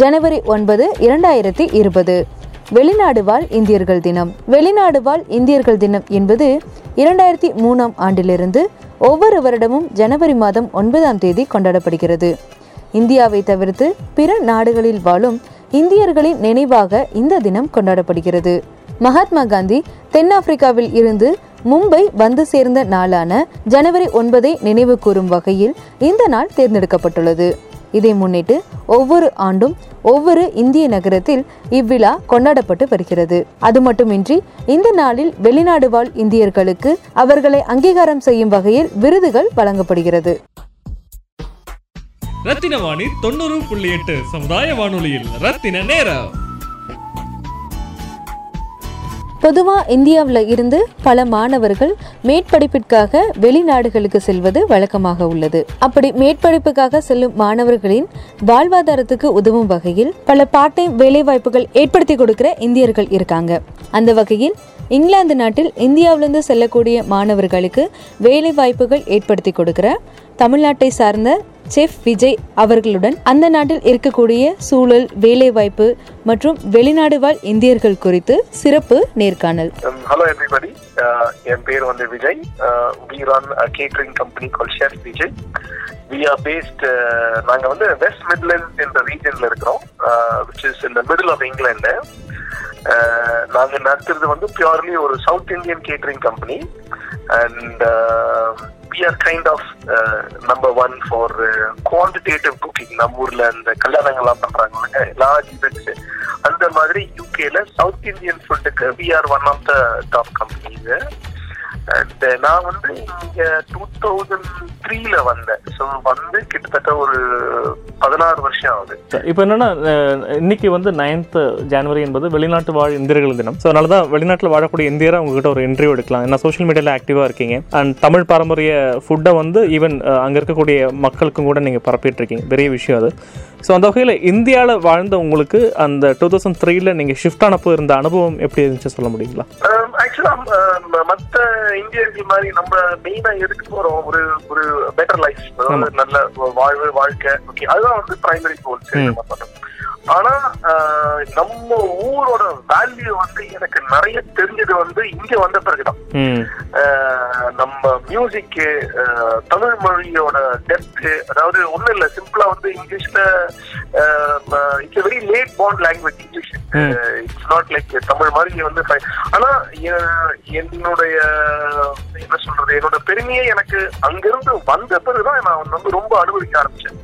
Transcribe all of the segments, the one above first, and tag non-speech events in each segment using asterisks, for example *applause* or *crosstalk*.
ஜனவரி ஒன்பது இரண்டாயிரத்தி இருபது. வெளிநாடு வாழ் இந்தியர்கள் தினம். வெளிநாடு வாழ் இந்தியர்கள் தினம் என்பது இரண்டாயிரத்தி மூணாம் ஆண்டிலிருந்து ஒவ்வொரு வருடமும் ஜனவரி மாதம் ஒன்பதாம் தேதி கொண்டாடப்படுகிறது. இந்தியாவை தவிர்த்து பிற நாடுகளில் வாழும் இந்தியர்களின் நினைவாக இந்த தினம் கொண்டாடப்படுகிறது. மகாத்மா காந்தி தென்னாப்பிரிக்காவில் இருந்து மும்பை வந்து சேர்ந்த நாளான ஜனவரி ஒன்பதை நினைவு கூறும் வகையில் இந்த நாள் தேர்ந்தெடுக்கப்பட்டுள்ளது. இதை முன்னிட்டு ஒவ்வொரு ஆண்டும் ஒவ்வொரு இந்திய நகரத்தில் இவ்விழா கொண்டாடப்பட்டு வருகிறது. அது மட்டுமின்றி இந்த நாளில் வெளிநாடு வாழ் இந்தியர்களுக்கு அவர்களை அங்கீகாரம் செய்யும் வகையில் விருதுகள் வழங்கப்படுகிறது. ரத்தின வாணி தொண்ணூறு புள்ளி எட்டு சமுதாய வானொலியில் ரத்தின நேரம். பொதுவாக இந்தியாவில் இருந்து பல மாணவர்கள் மேற்படிப்பிற்காக வெளிநாடுகளுக்கு செல்வது வழக்கமாக உள்ளது. அப்படி மேற்படிப்புக்காக செல்லும் மாணவர்களின் வாழ்வாதாரத்துக்கு உதவும் வகையில் பல பார்ட் டைம் வேலைவாய்ப்புகள் ஏற்படுத்தி கொடுக்கிற இந்தியர்கள் இருக்காங்க. அந்த வகையில் இங்கிலாந்து நாட்டில் இந்தியாவிலிருந்து செல்லக்கூடிய மாணவர்களுக்கு வேலைவாய்ப்புகள் ஏற்படுத்தி கொடுக்கிற தமிழ்நாட்டை சார்ந்த செஃப் விஜய் அவர்களுடன் அந்த நாட்டில் இருக்கக்கூடிய சூழல் வேலைவாய்ப்பு மற்றும் வெளிநாடு வாழ் இந்தியர்கள் குறித்து சிறப்பு நேர்காணல். ஹலோ எவ்ரிபடி என் பேர் வந்து Vijay. We run catering company call chef Vijay we are based நாங்கள் வந்து வெஸ்ட் மிட்லண்ட் என்ற ரீஜன்ல இருக்கிறோம். விச் இஸ் இந்த மிடில் ஆஃப் இங்கிலாந்து நாங்கள் நடத்துறது வந்து பியூர்லி ஒரு South Indian catering company and we are kind of number one for quantitative cooking நம்ம ஊர்ல இந்த கல்யாணங்கள்லாம் பண்றாங்க லார்ஜ் இவெண்ட்ஸ் அந்த மாதிரி யூகேல சவுத் இந்தியன் ஃபுட்டுக்கு we are one of the top companies and uh, நான் வந்து இங்க டூ தௌசண்ட் த்ரீல வந்தேன். ஸோ வந்து கிட்டத்தட்ட ஒரு பதினாறு வருஷம் ஆகுது. இப்போ என்னன்னா இன்னைக்கு வந்து நைன்த் ஜனவரி என்பது வெளிநாட்டு வாழ் இந்தியர்கள் தினம். ஸோ அதனால தான் வெளிநாட்டில் வாழக்கூடிய இந்தியரை உங்ககிட்ட ஒரு இன்டர்வியூ எடுக்கலாம். ஏன்னா சோஷியல் மீடியாவில் ஆக்டிவாக இருக்கீங்க. அண்ட் தமிழ் பாரம்பரிய ஃபுட்டை வந்து ஈவன் அங்கே இருக்கக்கூடிய மக்களுக்கும் கூட நீங்கள் பரப்பிட்டு இருக்கீங்க. பெரிய விஷயம் அது. ஸோ அந்த வகையில் இந்தியாவில் வாழ்ந்த உங்களுக்கு அந்த டூ தௌசண்ட் த்ரீல நீங்கள் ஷிஃப்ட் ஆனப்போ இருந்த அனுபவம் எப்படி இருந்துச்சு சொல்ல முடியுங்களா? ஆக்சுவலா மத்த இந்தியர்கள் மாதிரி நம்ம மெயினா எதுக்கு போறோம். ஒரு ஒரு பெட்டர் லைஃப் நல்ல வாழ்வு வாழ்க்கை. ஓகே அதுதான் வந்து பிரைமரி கோல்ஸ் நம்ம பண்ணோம் ஆனா நம்ம ஊரோட வேல்யூ வந்து எனக்கு நிறைய தெரிஞ்சது வந்து இங்க வந்த பிறகுதான். நம்ம மியூசிக் தமிழ் மொழியோட டெப்த் அதாவது ஒண்ணும் இல்ல சிம்பிளா வந்து இங்கிலீஷ்ல it's very late bond language English it's not like Tamil மாதிரி வந்து ஆனா என்னுடைய என்ன சொல்றது என்னோட பெருமையை எனக்கு அங்கிருந்து வந்த பிறகுதான் நான் வந்து ரொம்ப அனுபவிக்க ஆரம்பிச்சேன்.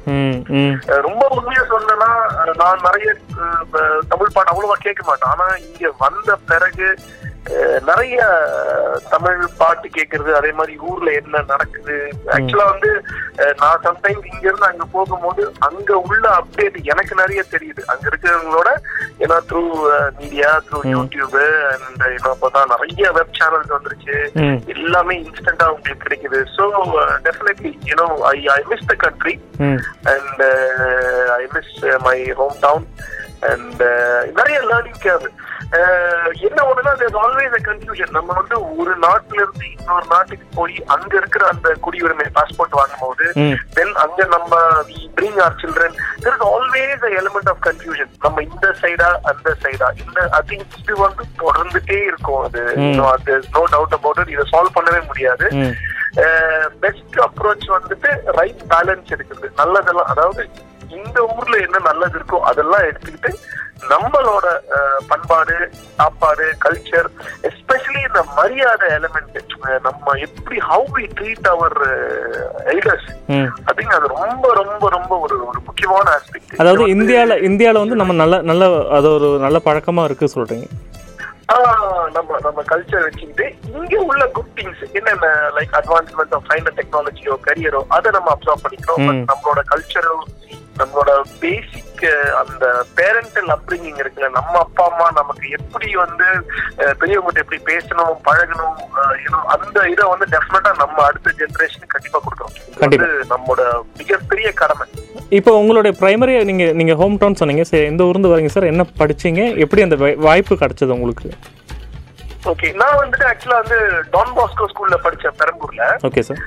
ரொம்ப உண்மையா அஹ் நான் நிறைய தமிழ் பாட்டு அவ்வளவா கேட்க மாட்டேன் ஆனா இங்க வந்த பிறகு நிறைய தமிழ் பாட்டு கேட்கறது அதே மாதிரி ஊர்ல என்ன நடக்குது. ஆக்சுவலா வந்து நான் சம்டைம்ஸ் இங்க இருந்து அங்க போகும்போது அங்க உள்ள அப்டேட் எனக்கு நிறைய தெரியுது. அங்க இருக்கிறவங்களோட ஏன்னா through media through YouTube and இன்னும் இப்பதான் நிறைய வெப் சேனல்ஸ் வந்துருச்சு. ம். எல்லாமே இன்ஸ்டன்டா உங்களுக்கு கிடைக்குது. So definitely you know I I miss the country ம். And uh, I miss uh, my hometown. And நிறைய லேர்னிங் கேர்வ் என்ன ஒண்ணுன்னா there's always a கன்ஃபியூஷன் நம்ம வந்து ஒரு நாட்டுல இருந்து இன்னொரு நாட்டுக்கு போய் அங்க இருக்கிற அந்த குடியுரிமை பாஸ்போர்ட் வாங்கும்போது ம். தென் அங்க நம்ம bring our children. There is always a element of confusion. நம்ம இந்த சைடா அந்த சைடா இந்த ஐ திங்க் இது வந்து தொடர்ந்துட்டே இருக்கும் அது. ம். நோ டவுட் அபவுட் இட் இதை சால்வ் பண்ணவே முடியாது. பெஸ்ட் அப்ரோச் வந்துட்டு ரைட் பேலன்ஸ் எடுக்கிறது. நல்லதெல்லாம் அதாவது இந்த ஊர்ல என்ன நல்லது இருக்கோ அதெல்லாம் எடுத்துக்கிட்டு நம்மளோட பண்பாடு சாப்பாடு கல்ச்சர் எஸ்பெஷலி இந்த மரியாதை எலிமெண்ட் நம்ம எப்படி how we treat our elders அப்படிங்க அது ரொம்ப ரொம்ப ரொம்ப ஒரு ஒரு முக்கியமான ஆஸ்பெக்ட் அதாவது இந்தியால இந்தியால வந்து நம்ம நல்ல நல்ல அது ஒரு நல்ல பழக்கமா இருக்கு சொல்றீங்க. நம்ம நம்ம கல்ச்சர் வச்சுக்கிட்டு இங்க உள்ள குட் திங்ஸ் என்னென்ன லைக் அட்வான்ஸ்மெண்ட் ஆஃப் சயின்ஸ் கெக்னாலஜியோ கரியரோ அதை நம்ம அப்சர்வ் பண்ணிக்கிறோம். நம்மளோட கல்ச்சரோ நம்மளோட பேசிக் அந்த பேரண்டல் அப்ரிங்கிங் இருக்குல்ல நம்ம அப்பா அம்மா நமக்கு எப்படி வந்து அஹ், பெரியவங்ககிட்ட எப்படி பேசணும் பழகணும் அஹ், you know, அந்த இதை வந்து டெஃபினட்டா நம்ம அடுத்த ஜெனரேஷன் கண்டிப்பா கொடுக்கணும் இது. வந்து நம்மளோட மிகப்பெரிய கடமை இப்போ உங்களுடைய ப்ரைமரியை நீங்கள் நீங்கள் ஹோம் டவுன் சொன்னீங்க. சரி எந்த ஊர்ந்து வரீங்க சார் என்ன படிச்சீங்க? எப்படி அந்த வாய்ப்பு கிடச்சிது உங்களுக்கு? ஓகே நான் வந்துட்டு ஆக்சுவலா வந்து டான் பாஸ்கோ ஸ்கூல்ல படிச்சேன் பெரம்பூர்ல. ஓகே சார்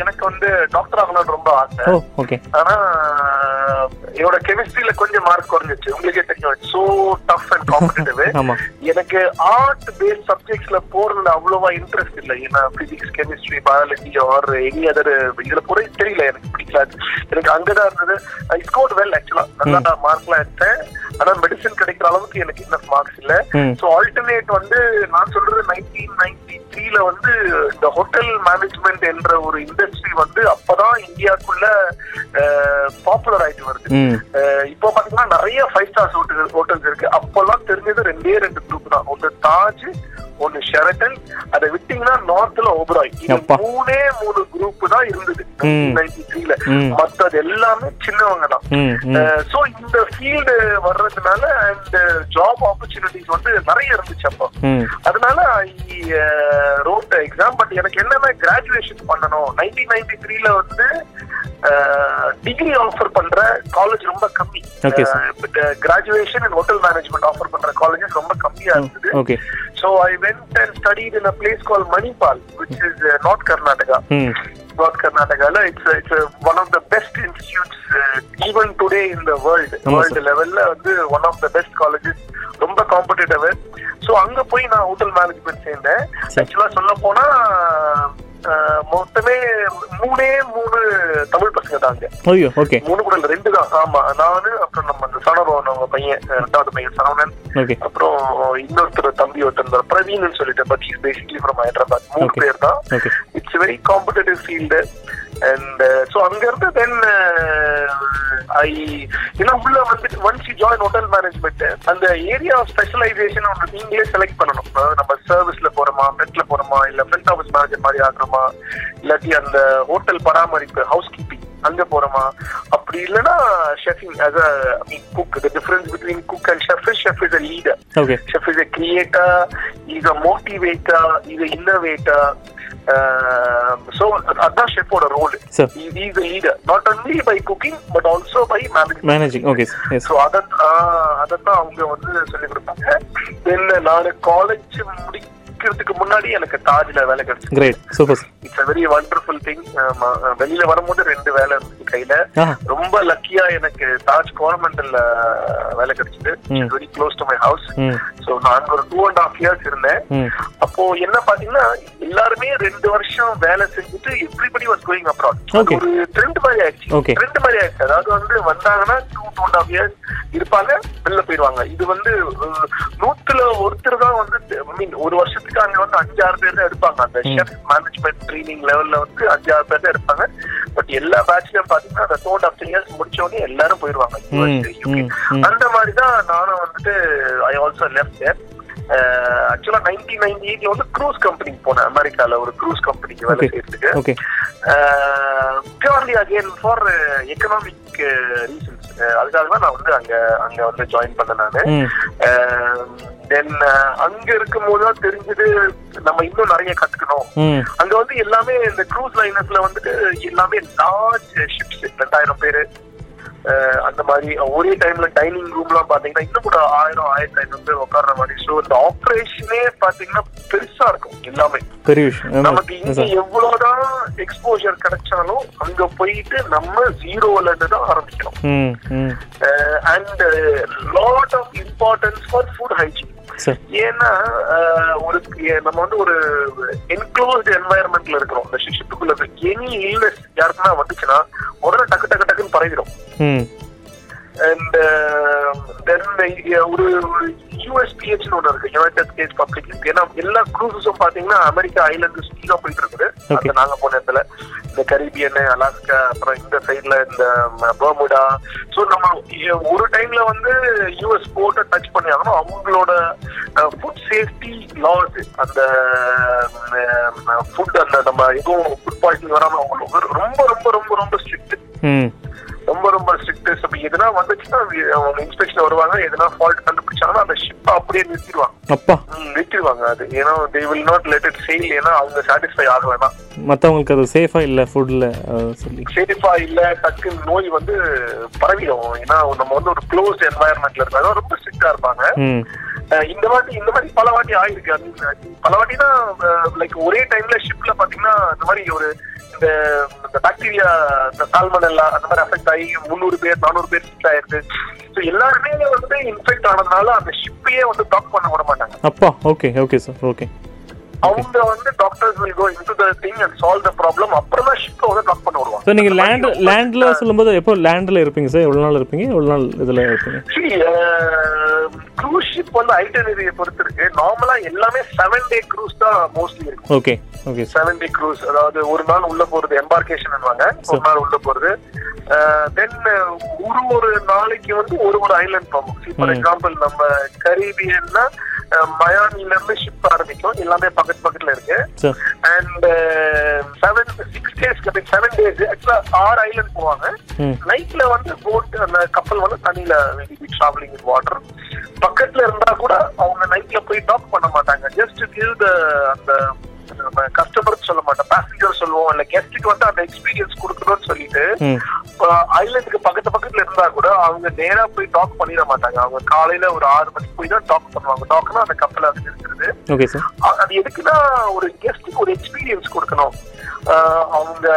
எனக்கு வந்து டாக்டர் ஆகணும்னு ரொம்ப ஆசை. ஓகே ஆனா என்னோட கெமிஸ்ட்ரியில கொஞ்சம் மார்க் குறைஞ்சிச்சு உங்களுக்கே தெரியும் சோ டஃப் அண்ட் காம்படிட்டிவ் எனக்கு ஆர்ட் பேஸ்ட் சப்ஜெக்ட்ஸ்ல போறதுல அவ்வளவா இன்ட்ரெஸ்ட் இல்லை. ஏன்னா physics chemistry biology or any other இதுல போற தெரியல. எனக்கு பிடிக்காது எனக்கு அங்கதான் இருந்தது. ஐ ஸ்கோர்ட் வெல் ஆக்சுவலா நல்லா மார்க்லாம் எடுத்தேன். ஆனா மெடிசன் கிடைக்கிற அளவுக்கு எனக்கு இன்னும் மார்க்ஸ் இல்ல. சோ ஆல்டர்னேட் வந்து நான் சொல்றது நைன்டீன் நைன்டி த்ரீல வந்து இந்த ஹோட்டல் மேனேஜ்மெண்ட் என்ற ஒரு இண்டஸ்ட்ரி வந்து அப்பதான் இந்தியாக்குள்ள பாப்புலர் ஆயிட்டு வருது. இப்போ பாத்தீங்கன்னா நிறைய ஃபைவ் ஸ்டார்ஸ் ஹோட்டல் ஹோட்டல்ஸ் இருக்கு. அப்பெல்லாம் தெரிஞ்சது ரெண்டே ரெண்டு குரூப் தான். ஒன்னு தாஜ் ஒன்னு ஷெரட்டன் அதை விட்டீங்கன்னா நார்த்ல ஓபராய் இது. மூணே மூணு குரூப் தான் இருந்தது. நைன்டி த்ரீல. மத்தது எல்லாமே சின்னவங்க தான் சோ இந்த ஃபீல்டு வர்றதுனால அண்ட் ஜாப் ஆப்பர்ச்சுனிட்டிஸ் வந்து நிறைய இருந்துச்சு அப்போ. அதனால ரோட் எக்ஸாம் பட் எனக்கு என்னன்னா கிராஜுவேஷன் பண்ணணும்? நைன்டீன் நைன்டி த்ரீல வந்து டிகிரி ஆஃபர் பண்ற காலேஜ் ரொம்ப கம்மி. Graduation and hotel management offer பண்ற காலேஜஸ் ரொம்ப கம்மியா இருந்தது. So I went and studied in a place call Manipal which is north Karnataka north கர்நாடகால it's it's one of the best institutes even today in the world world லெவல்ல வந்து one of the best colleges ரொம்ப competitive so அங்க போய் நான் hotel management சேர்ந்தேன். சரி. ஆக்சுவலா சொல்ல போனா மொத்தமே மூணே மூணு தமிழ் பசங்க ஐயோ ஓகே. மூணு கூட ரெண்டு தான். ஆமா நானு அப்புறம் நம்ம அந்த சனரோன் அவங்க பையன் ரெண்டாவது பையன் சரவணன். அப்புறம் இன்னொருத்தர் தம்பி ஒருத்தர் பிரவீன் சொல்லிட்டு but is basically from Hyderabad மூணு. பேர் தான். It's very competitive field and so அங்க இருந்து தென் ஐ ஏன்னா உள்ள வந்துட்டு once you join hotel management அந்த ஏரியா ஸ்பெஷலைசேஷன் ஒன்று நீங்களே செலக்ட் பண்ணணும். அதாவது நம்ம சர்வீஸ்ல போறோமா ஃப்ரண்ட்ல போறோமா இல்ல ஃப்ரண்ட் ஆஃபீஸ் மேனேஜர் மாதிரி ஆகுறோமா இல்லாட்டி அந்த ஹோட்டல் பராமரிப்பு ஹவுஸ் கீப்பிங் அங்க போறோமா அப்படி இல்லைன்னா chefing as a I mean cook. The difference between cook and chef is chef is a leader. Okay chef is a creator he's a motivator um, so அதான் ஷெஃபோட role is a leader not only by cooking but also by management managing okay so அதை அதைத்தான் அவங்க வந்து சொல்லி கொடுப்பாங்க தென் நான் college முடிக்கிறதுக்கு முன்னாடி எனக்கு தாஜ்ல வேலை கிடைச்சு great super it's a very wonderful thing வெளியில வரும்போது ரெண்டு வேலை இருந்துச்சு கையில. ரொம்ப லக்கியா எனக்கு தாஜ் கவர்மெண்ட்ல வேலை கிடைச்சது. Very close to my. House so நான் ஒரு டூ அண்ட் ஹாஃப் இயர்ஸ் இருந்தேன். அப்போ என்ன பாத்தீங்கன்னா எல்லாருமே ரெண்டு வருஷம் வேலை செஞ்சுட்டு எவ்ரிபடி வாஸ் கோயிங் அப்ராட். ஒரு ட்ரெண்ட் மாதிரி ஆயிடுச்சு. ட்ரெண்ட் மாதிரி ஆயிடுச்சு. அதாவது வந்து வந்தாங்கன்னா two two and half years இருப்பாங்க வெளில போயிடுவாங்க. இது வந்து நூத்துல ஒருத்தர் தான் வந்து ஐ மீன் ஒரு வருஷத்துக்கு அங்க வந்து அஞ்சாறு பேர் தான் எடுப்பாங்க. அந்த. ஷெஃப் மேனேஜ்மெண்ட் ட்ரைனிங் லெவல்ல வந்து அஞ்சாறு பேர் தான் எடுப்பாங்க. பட் எல்லா பேட்ச்லயும் பாத்தீங்கன்னா அந்த டூ அண்ட் ஹாஃப் இயர்ஸ் முடிச்ச உடனே எல்லாரும் ம் அந்த மாதிரி தான் நானும் வந்துட்டு ஐ ஆல்சோ லெஃப்ட் ஆக்சுவலா நைன்டீன் நைன்டி எயிட்ல வந்து க்ரூஸ் கம்பெனிக்கு போனேன். அமெரிக்கால ஒரு க்ரூஸ் கம்பெனிக்கு வேலை. செய்யறதுக்கு. Purely again for economic reasons அதுக்காக தான் நான் வந்து அங்க அங்க வந்து ஜாயின் பண்ணேன் நானு. தென் அங்க இருக்கும்போது தான் தெரிஞ்சது நம்ம இன்னும் நிறைய கத்துக்கணும். அங்க வந்து எல்லாமே இந்த க்ரூஸ் லைனர்ஸ்ல வந்துட்டு எல்லாமே லார்ஜ் ஷிப்ஸ் ரெண்டாயிரம் பேரு. அந்த மாதிரி ஒரே டைம்ல டைனிங் ரூம்லாம் பாத்தீங்கன்னா இன்னும் கூட ஆயிரம் ஆயிரத்தி ஐநூறு பேர் உட்கார்ற மாதிரி. ஸோ இந்த ஆப்ரேஷனே பாத்தீங்கன்னா பெருசா இருக்கும் எல்லாமே. பெரிய விஷயம். ஆமா. நமக்கு இங்க எவ்வளவுதான் எக்ஸ்போஜர் கிடைச்சாலும் அங்க போயிட்டு நம்ம ஜீரோல இருந்து தான் ஆரம்பிக்கணும். And lot of importance for food hygiene ஏன்னா ஒரு நம்ம வந்து ஒரு என்க்ளோஸ்ட் என்வாயர்மெண்ட்ல இருக்கிறோம். இந்த ஷிப்புக்குள்ள எனி இல்னஸ் யாருக்குன்னா வந்துச்சுன்னா உடனே டக்கு டக்கு டக்குன்னு பரவிடும். அண்ட் தென் ஒரு யூஎஸ்பிஹெச்னு ஒன்று இருக்கு யுனைடெட் ஸ்டேட்ஸ் பப்ளிக் ஏன்னா எல்லா க்ரூசஸும் பாத்தீங்கன்னா அமெரிக்கா ஐலாண்டு சுற்றி தான் போயிட்டு இருக்குது. அந்த நாங்க போன இடத்துல இந்த கரீபியன் அலாஸ்கா அப்புறம் இந்த சைட்ல இந்த பர்முடா ஸோ நம்ம ஒரு டைம்ல வந்து யூஎஸ் போர்ட்டை டச் பண்ணி ஆகணும் அவங்களோட ஃபுட் சேஃப்டி லாஸ் அந்த ஃபுட் அந்த நம்ம எதுவும் ஃபுட் பாய்சன் வராம அவங்க ரொம்ப ரொம்ப ரொம்ப ரொம்ப ஸ்ட்ரிக்ட் ரொம்ப ரொம்ப ஸ்ட்ரிக்ட் அப்ப எதுனா வந்துச்சுன்னா அவங்க இன்ஸ்பெக்ஷன் வருவாங்க. எதுனா ஃபால்ட் கண்டுபிடிச்சாங்கன்னா அந்த ஷிப்பை அப்படியே நிறுத்திடுவாங்க. அப்பா. நிறுத்திடுவாங்க அது. ஏன்னா they will not let it sail ஏன்னா அவங்க சாட்டிஸ்ஃபை ஆகலைன்னா. மற்றவங்களுக்கு அது சேஃபாக இல்லை ஃபுட்டில் சொல்லி. சேஃபா இல்ல டக்கு நோய் வந்து பரவிடும். ஏன்னா நம்ம வந்து ஒரு க்ளோஸ் என்வாயர்மெண்ட்ல இருக்காங்க ரொம்ப ஸ்ட்ரிக்டா இருப்பாங்க. இந்த வாட்டி இந்த மாதிரி பல வாட்டி ஆயிருக்கு அது பல வாட்டி தான் லைக் ஒரே டைம்ல ஷிப்ல பாத்தீங்கன்னா இந்த மாதிரி ஒரு இந்த இந்த பாக்டீரியா இந்த சால்மனெல்லா அந்த மாதிரி அஃபெக்ட் ஆகி முந்நூறு பேர் நானூறு பேர் சிக் ஆயிருக்கு ஸோ எல்லாருமே வந்து இன்ஃபெக்ட் ஆனதுனால அந்த ஷிப்பையே வந்து டாக் பண்ண விட மாட்டாங்க. அப்பா ஓகே ஓகே சார் ஓகே அவங்க வந்து doctors will go into the thing and solve the problem அப்புறம் வந்து டாக் பண்ண விடுவாங்க சார் நீங்கள் லேண்ட் லேண்டில் சொல்லும்போது எப்போ லேண்டில் இருப்பீங்க சார் எவ்வளோ நாள் இருப்பீங்க? எவ்வளோ நாள் இதில் இருப்பீங்க? க்ரூஸ் ஷிப் வந்து ஐட்டனரியை பொறுத்து இருக்கு. நார்மலா எல்லாமே செவன் டே க்ரூஸ் தான் மோஸ்ட்லி இருக்கும். Okay okay sir seven day cruise அதாவது ஒரு நாள் உள்ள போறது எம்பார்கேஷன் ஒரு நாள் உள்ள போறது. தென் ஒரு ஒரு நாளைக்கு வந்து ஒரு ஒரு ஐலண்ட் போகும். ஃபார். எக்ஸாம்பிள் நம்ம கரீபியன்னா மயானில இருந்து ஷிப் ஆரம்பிக்கும். எல்லாமே பக்கத்து பக்கத்துல இருக்கு. And seven six days seven days ஆக்சுவலா ஆறு ஐலண்ட் போவாங்க. நைட்ல வந்து போட் அந்த கப்பல் வந்து தண்ணியில டிராவலிங் இன் வாட்டர் பக்கத்துல இருந்தா கூட அவங்க நைட்ல போய் டாக் பண்ண மாட்டாங்க. ஜஸ்ட் கிவ் த அந்த கஸ்டமர் சொல்ல மாட்டோம். பேசஞ்சர் சொல்லுவோம் இல்ல கெஸ்ட்டுக்கு வந்து அந்த எக்ஸ்பீரியன்ஸ் கொடுக்கணும்னு சொல்லிட்டு ஐலண்டுக்கு பக்கத்து பக்கத்துல இருந்தா கூட அவங்க நேரா போய் டாக் பண்ணிட மாட்டாங்க. அவங்க காலையில ஒரு ஆறு மணிக்கு போய் தான் டாக் பண்ணுவாங்க. டாக்னா அந்த கப்பல் அது இருக்கிறது அது எதுக்குன்னா ஒரு கெஸ்ட்டுக்கு ஒரு எக்ஸ்பீரியன்ஸ் கொடுக்கணும். அவங்க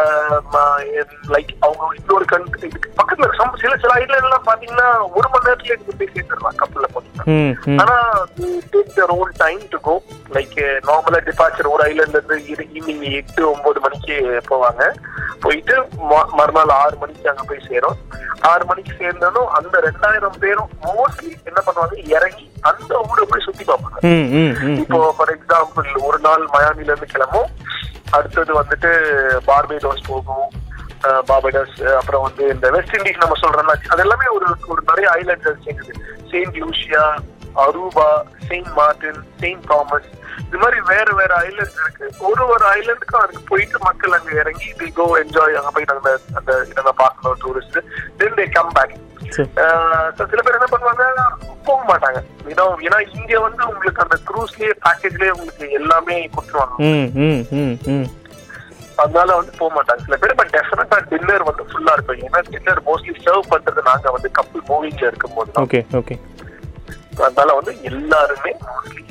லைக் அவங்க இன்னொரு கண்ட்ரி பக்கத்துல some- சில சில ஐட்ல எல்லாம் பாத்தீங்கன்னா ஒரு மணி நேரத்துல எடுத்து போய் சேர்த்துடலாம் கப்பல்ல போனீங்கன்னா. ஆனா take their own time to go like நார்மலா டிபார்ச்சர் ஒரு ஐலண்ட்ல இருந்து ஈவினிங் எட்டு ஒன்பது மணிக்கு போவாங்க. போயிட்டு மறுநாள் ஆறு மணிக்கு அங்க போய் சேரும். ஆறு மணிக்கு சேர்ந்தாலும் அந்த ரெண்டாயிரம் பேரும் மோஸ்ட்லி என்ன பண்ணுவாங்க? இறங்கி அந்த ஊரை போய் சுத்தி பார்ப்பாங்க. இப்போ ஃபார் எக்ஸாம்பிள் ஒரு நாள் மயாமில இருந்து கிளம்பும். அடுத்தது வந்துட்டு பார்பேடோஸ் போகும். பாபடஸ் அப்புறம் வந்து இந்த வெஸ்ட் இண்டீஸ் நம்ம சொல்றோம்னா அது எல்லாமே ஒரு ஒரு நிறைய ஐலாண்ட்ஸ் சேர்ந்தது. Saint Lucia Aruba Saint Martin Saint Thomas இது மாதிரி வேற வேற ஐலண்ட்ஸ் இருக்கு. ஒரு ஒரு ஐலண்டுக்கும் அதுக்கு போயிட்டு மக்கள் அங்க இறங்கி தி கோ என்ஜாய் அங்க போய் அந்த அந்த இதெல்லாம் பார்க்கணும் tourist then they come back சில பேர் என்ன பண்ணுவாங்க போக மாட்டாங்க. ஏன்னா ஏன்னா இங்க வந்து உங்களுக்கு அந்த க்ரூஸ்லயே பேக்கேஜ்லயே உங்களுக்கு எல்லாமே கொடுத்துருவாங்க. அதனால வந்து போக மாட்டாங்க. சில பேர் பட் டெஃபினட்டா டின்னர் வந்து ஃபுல்லா இருக்கும். ஏன்னா டின்னர் மோஸ்ட்லி சர்வ் பண்றது நாங்க வந்து கப்பல் மூவிங்ல இருக்கும் போது. Okay okay. அதனால வந்து எல்லாருமே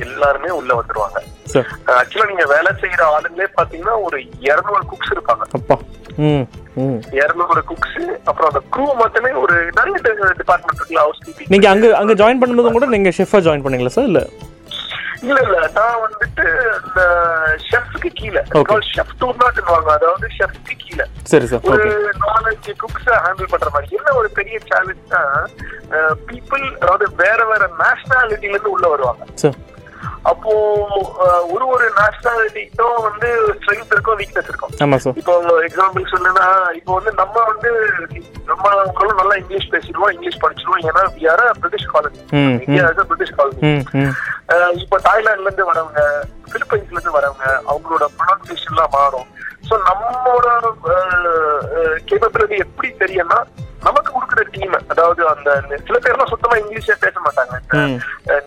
எல்லாருமே உள்ள வந்துருவாங்க. ஆக்சுவலா நீங்க வேலை செய்யற ஆளுங்களே பாத்தீங்கன்னா ஒரு இருநூறு குக்ஸ் இருப்பாங்க. இருநூறு குக்ஸ் அப்புறம் அந்த க்ரூ மட்டுமே ஒரு நிறைய டிபார்ட்மெண்ட் இருக்குல்ல ஹவுஸ் நீங்கள் அங்கே அங்கே ஜாயின் பண்ணும்போது கூட நீங்கள் ஷெஃபாக ஜாயின் பண்ணீங்களா சார் இல்லை? இல்ல இல்ல. நான் வந்துட்டு இந்த ஷெஃப்க்கு கீழே. ஷெஃப் டூர்னாட்னுவாங்க அதாவது ஷெஃப்க்கு கீழே. சரி சார் ஒரு நாலஞ்சு குக்ஸ் ஹேண்டில் பண்ற மாதிரி. என்ன ஒரு பெரிய சேலஞ்ச்னா பீப்புள் அதாவது வேற வேற நேஷனாலிட்டில இருந்து உள்ள வருவாங்க. அப்போ ஒரு ஒரு நேஷனாலிட்டிக்கும் வந்து ஸ்ட்ரென்த் இருக்கும் வீக்னஸ் இருக்கும். இப்போ எக்ஸாம்பிள் சொன்னா இப்போ வந்து நம்ம வந்து நம்ம அவங்களும் நல்லா இங்கிலீஷ் பேசிடுவோம் இங்கிலீஷ் படிச்சிடுவோம். ஏன்னா are a British colony India British colony இப்ப தாய்லாந்துல இருந்து வரவங்க பிலிப்பைன்ஸ்ல இருந்து வரவங்க அவங்களோட ப்ரொனன்சியேஷன் எல்லாம் மாறும். சோ நம்மளோட கேப்பபிலிட்டி எப்படி தெரியும்னா நமக்கு கொடுக்குற டீம் அதாவது அந்த சில பேர்லாம் சுத்தமா இங்கிலீஷே பேச மாட்டாங்க.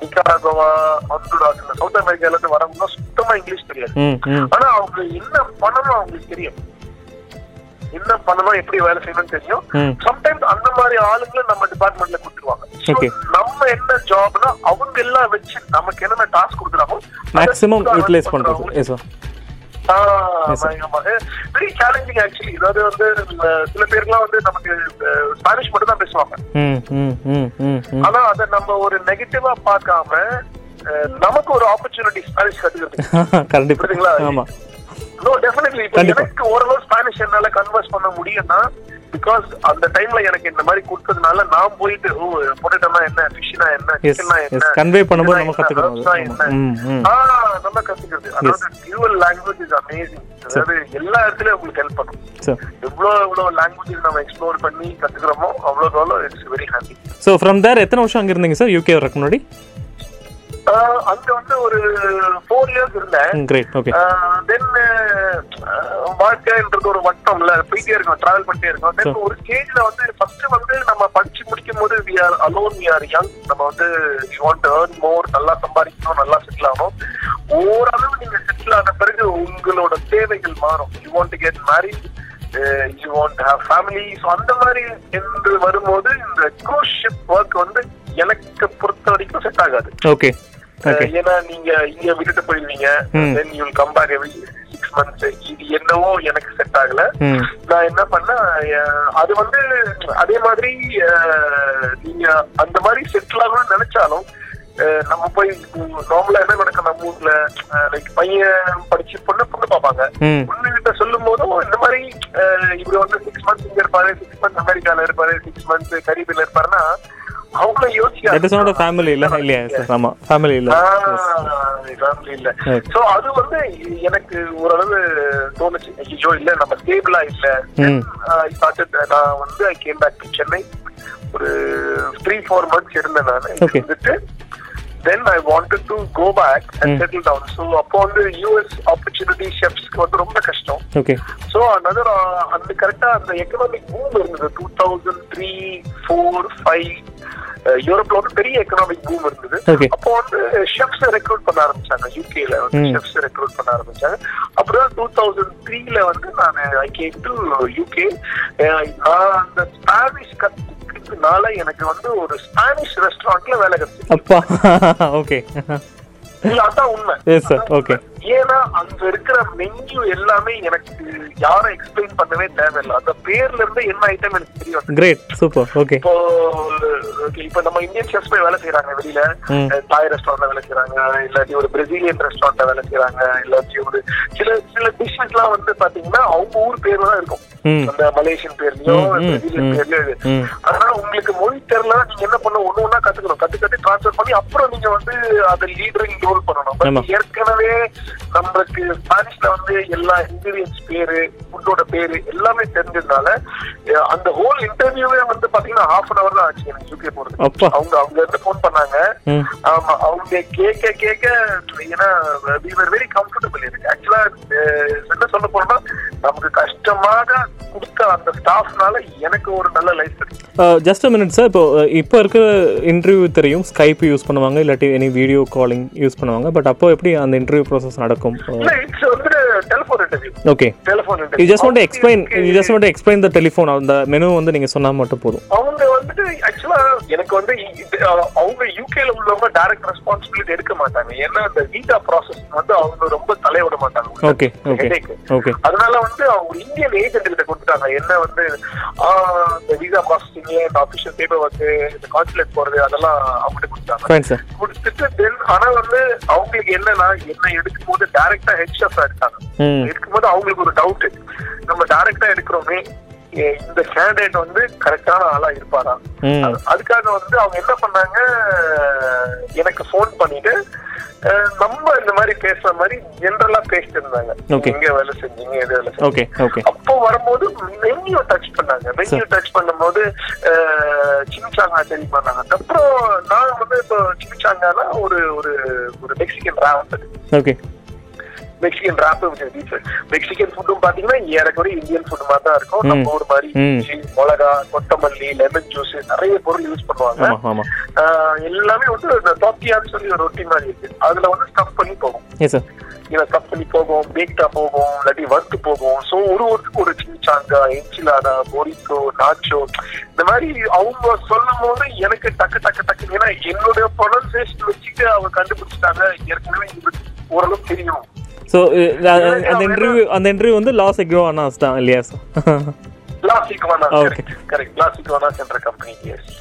நிக்காராகோவா ஹொண்டுராஸ் இந்த சவுத் அமெரிக்கால இருந்து வரவங்க சுத்தமா இங்கிலீஷ் தெரியாது. ஆனா அவங்க என்ன பண்ணணும் அவங்களுக்கு தெரியும். என்ன பண்ணணும் எப்படி வேலை செய்யணும்னு தெரியும். சம்டைம்ஸ் அந்த மாதிரி ஆளுங்களை நம்ம டிபார்ட்மெண்ட்ல கொடுத்துருவாங்க. நம்ம என்ன ஜாப்னா அவங்க எல்லாம் வச்சு நமக்கு என்னென்ன டாஸ்க் கொடுக்குறாங்க maximum utilise sir very challenging actually அதாவது வந்து சில பேர்லாம் வந்து நமக்கு ஸ்பானிஷ் மட்டும் தான் பேசுவாங்க. ஆனா அதை நம்ம ஒரு நெகட்டிவா பார்க்காம நமக்கு ஒரு ஆப்பர்ச்சுனிட்டி ஸ்பானிஷ் கத்துக்கிறதுக்கு. *laughs* கண்டிப்பாக புரியுதுங்களா? ஆமாம் நோ டெஃபினெட்லி இப்போ கண்டிப்பா. எனக்கு ஓரளவு ஸ்பானிஷ் என்னால கன்வர்ஸ் பண்ண முடியும்னா பிகாஸ் அந்த டைம்ல எனக்கு இந்த மாதிரி கொடுத்ததுனால நான் போயிட்டு ஓ பொட்டேட்டோனா என்ன? ஃபிஷ்னா என்ன? சிக்கன்னா என்ன? கன்வே பண்ணும்போது நம்ம என்ன, கற்றுக்கிறோம் herbsனா அது. என்ன? ம் ம். ஆ, நல்லா கத்துக்கிறது. அதாவது டியூவல் லாங்குவேஜ் இஸ் அமேசிங் அதாவது எல்லா இடத்துலயும் உங்களுக்கு ஹெல்ப் பண்ணும். சார் எவ்வளவு எவ்வளவு லாங்குவேஜ் நம்ம எக்ஸ்ப்ளோர் பண்ணி கத்துக்கிறோமோ அவ்வளவு அவ்வளோ it's very happy so from there எத்தனை வருஷம் அங்கே இருந்தீங்க சார் யூகே வரக்கு முன்னாடி? அங்க வந்து ஒரு ஃபோர் இயர்ஸ் இருந்தேன். தென் வாழ்க்கைன்றது ஒரு வட்டம்ல போயிட்டே இருக்கோம் டிராவல் பண்ணிட்டே இருக்கோம். தென் ஒரு ஸ்டேஜ்ல வந்து ஃபர்ஸ்ட் வந்து நம்ம படிச்சு முடிக்கும் போது we are alone we are young நம்ம வந்து யூ வாண்ட் ஏர்ன் மோர் நல்லா சம்பாதிக்கணும் நல்லா செட்டில் ஆகணும். ஓரளவு நீங்க செட்டில் ஆன பிறகு உங்களோட தேவைகள் மாறும். You want get married you want have family so அந்த மாதிரி என்று வரும்போது இந்த க்ரூஸ் ஷிப் ஒர்க் வந்து எனக்கு பொறுத்த வரைக்கும் செட் ஆகாது. ஓகே ஏன்னா நீங்க இங்க விட்டுட்டு போயிருவீங்க. Then you come back every six months இது என்னவோ எனக்கு செட் ஆகல. நான் என்ன பண்ணேன் அஹ் அது வந்து அதே மாதிரி நீங்க அந்த மாதிரி செட்டில் ஆகணும்னு நினைச்சாலும் நம்ம போய் நார்மலா என்ன நடக்கும் நம்ம ஊர்ல லைக் பையன் படிச்சு பொண்ணு பொண்ணு பார்ப்பாங்க. பொண்ணு கிட்ட சொல்லும் போதும் இந்த மாதிரி இவரு வந்து சிக்ஸ் மந்த்ஸ் இங்க இருப்பாரு சிக்ஸ் மந்த்ஸ் அமெரிக்கால இருப்பாரு சிக்ஸ் மந்த்ஸ் கரீபில இருப்பாருன்னா அவங்கள that is not a family இல்லை இல்லையா? சார் ஆமாம் ஃபேமிலி இல்லை ஃபேமிலி இல்ல. சோ அது வந்து எனக்கு ஓரளவு தோணுச்சு. ஐயோ இல்ல நம்ம ஸ்டேபிளா இல்ல. நான் வந்து I came back to Chennai ஒரு த்ரீ ஃபோர் மந்த்ஸ் இருந்தேன் நான். இருந்துட்டு then I wanted to go back and. Settle down so அப்போ வந்து யூஎஸ் ஆப்பர்ச்சுனிட்டி ஷெஃப்ஸ்க்கு வந்து ரொம்ப கஷ்டம். ஓகே ஸோ another uh, அந்த கரெக்டா அந்த எக்கனாமிக் பூம் இருந்தது. Two thousand three four five யூரோப்ல வந்து பெரிய எக்கனாமிக் பூம் இருந்தது. அப்போ வந்து ஷெஃப்ஸ் ரெக்ரூட் பண்ண ஆரம்பிச்சாங்க. யூகேல வந்து. ஷெஃப்ஸ் ரெக்ரூட் பண்ண ஆரம்பிச்சாங்க. அப்புறம் டூ தௌசண்ட் த்ரீல வந்து நான் ஐ கேம் டு யூகே நான் அந்த ஸ்பானிஷ் கத்துக்கிறதுனால எனக்கு வந்து ஒரு ஸ்பானிஷ் ரெஸ்டாரண்ட்ல வேலை கிடைச்சிச்சு. அப்பா *laughs* ஓகே இல்ல அதான் உண்மை. எஸ் சார் ஓகே ஏன்னா அங்க இருக்கிற மெனு எல்லாமே எனக்கு யாரும் எக்ஸ்பிளைன் பண்ணவே தேவையில்லை. அந்த பேர்ல இருந்து என்ன ஐட்டம் எனக்கு தெரியும். கிரேட் சூப்பர் ஓகே இப்போ இப்போ நம்ம இந்தியன் ஷெஃப்ஸ் போய் வேலை செய்யறாங்க வெளியில. தாய் ரெஸ்டாரண்ட்ல வேலை செய்யறாங்க இல்லாட்டி ஒரு பிரேசிலியன் ரெஸ்டாரண்ட்ல வேலை செய்யறாங்க இல்லாட்டி ஒரு சில சில டிஷ்ஷஸ் எல்லாம் வந்து பாத்தீங்கன்னா அவங்க ஊர் பேர் தான் இருக்கும். அந்த மலேசியன் பேர்லயோ பிரேசிலியன். பேர்லயோ அதனால உங்களுக்கு மொழி தெரியல நீங்க என்ன பண்ண ஒண்ணு ஒண்ணா கத்துக்கணும். கத்து கத்து டிரான்ஸ்ஃபர் பண்ணி அப்புறம் நீங்க வந்து அதை லீடரிங் ரோல் பண்ணணும். ஏற்கனவே நம்மளுக்கு ஸ்பானிஷ்ல வந்து எல்லா இன்கிரீடியன்ஸ் பேரு ஃபுட்டோட பேரு எல்லாமே தெரிஞ்சதுனால அந்த ஹோல் இன்டர்வியூவே வந்து பாத்தீங்கன்னா ஹாஃப் அன் அவர் தான் ஆச்சு எனக்கு யூகே போறது அப்பா. அவங்க அவங்க இருந்து ஃபோன் பண்ணாங்க. ஆமா அவங்க கேட்க கேட்க ஏன்னா வெரி கம்ஃபர்டபுள் எனக்கு. ஆக்சுவலா என்ன சொல்ல போறோம்னா நமக்கு கஷ்டமாக கொடுத்த அந்த ஸ்டாஃப்னால எனக்கு ஒரு நல்ல லைஃப் ஜஸ்ட் மினிட் சார் இப்போ இப்போ இருக்கிற இன்டர்வியூ தெரியும். ஸ்கைப் யூஸ் பண்ணுவாங்க இல்லாட்டி எனி வீடியோ காலிங் யூஸ் பண்ணுவாங்க. பட் அப்போ எப்படி அந்த இன்டர்வியூ ப்ராசஸ் நடக்கும். வந்து okay you just want explain you just want explain the telephone அந்த மெனு வந்து நீங்கள் சொன்னால் மட்டும் போதும். அவங்க வந்துட்டு ஆக்சுவலா எனக்கு வந்து அவங்க யூகேல உள்ளவங்க டைரக்ட் ரெஸ்பான்சிபிலிட்டி எடுக்க மாட்டாங்க. ஏன்னா அந்த வீசா ப்ராசஸ் வந்து அவங்க ரொம்ப தலையிட மாட்டாங்க. ஓகே ஓகே அதனால வந்து அவங்க இந்தியன் ஏஜென்ட் கிட்ட கொடுத்துட்டாங்க. என்ன வந்து இந்த விசா ப்ராசஸிங் இந்த அபிஷியல் பேப்பர் ஒர்க் இந்த கான்சுலேட் போறது அதெல்லாம் அவங்ககிட்ட கொடுத்தாங்க. கொடுத்துட்டு தென் ஆனா வந்து அவங்களுக்கு என்னன்னா என்ன எடுக்கும் போது டைரக்டா ஹெச்எஃப் எடுத்தாங்க. ம். எடுக்கும்போது அவங்களுக்கு ஒரு டவுட் நம்ம டைரக்டா எடுக்கிறோமே. இந்த கேண்டிடேட் வந்து கரெக்டான ஆளா இருப்பாரா? அதுக்காக வந்து அவங்க என்ன பண்ணாங்க? எனக்கு ஃபோன் பண்ணிட்டு நம்ம இந்த மாதிரி பேசுற மாதிரி ஜென்ரலா பேசிட்டு இருந்தாங்க. எங்க வேலை செஞ்சீங்க எது வேலை செஞ்சீங்க அப்போ வரும்போது மெனியூ டச் பண்ணாங்க. மெனியூ டச் பண்ணும்போது சிமிச்சாங்கா தெரியுமா நாங்க? அப்புறம் நான் வந்து இப்போ சிமிச்சாங்கானா ஒரு ஒரு ஒரு Mexican wrap okay Mexican wrap Mexican ஃபுட்டும் பாத்தீங்கன்னா ஏறக்குறைய இந்தியன் ஃபுட் மாதிரி தான் இருக்கும். நம்ம ஊர் மாதிரி மிளகா கொத்தமல்லி லெமன் ஜூஸ் நிறைய பொருள் யூஸ் பண்ணுவாங்க. எல்லாமே வந்து தோப்பியான்னு சொல்லி ஒரு ரொட்டி மாதிரி இருக்கு. அதுல வந்து ஸ்டஃப் பண்ணி போகும். இல்லை கப் பண்ணி போகும் பேக்டா போகும் இல்லாட்டி வறுத்து போகும். ஸோ ஒரு ஒருத்துக்கு ஒரு சின்சாங்கா என்சிலாடா பொரிக்கோ நாச்சோ இந்த மாதிரி அவங்க சொல்லும் போது எனக்கு டக்கு டக்கு டக்கு ஏன்னா என்னுடைய ப்ரொனன்சியேஷன் வச்சுட்டு அவங்க கண்டுபிடிச்சிட்டாங்க. ஏற்கனவே இது ஓரளவுக்கு தெரியும். ஸோ அந்த இன்டர்வியூ அந்த இன்டர்வியூ வந்து லாஸ் எக்ரோ அனாஸ் தான் இல்லையா சார் கிளாசிக்வானா Okay. கரெக்ட் கரெக்ட் கிளாசிக்வானா சென்ற கம்பெனி எஸ்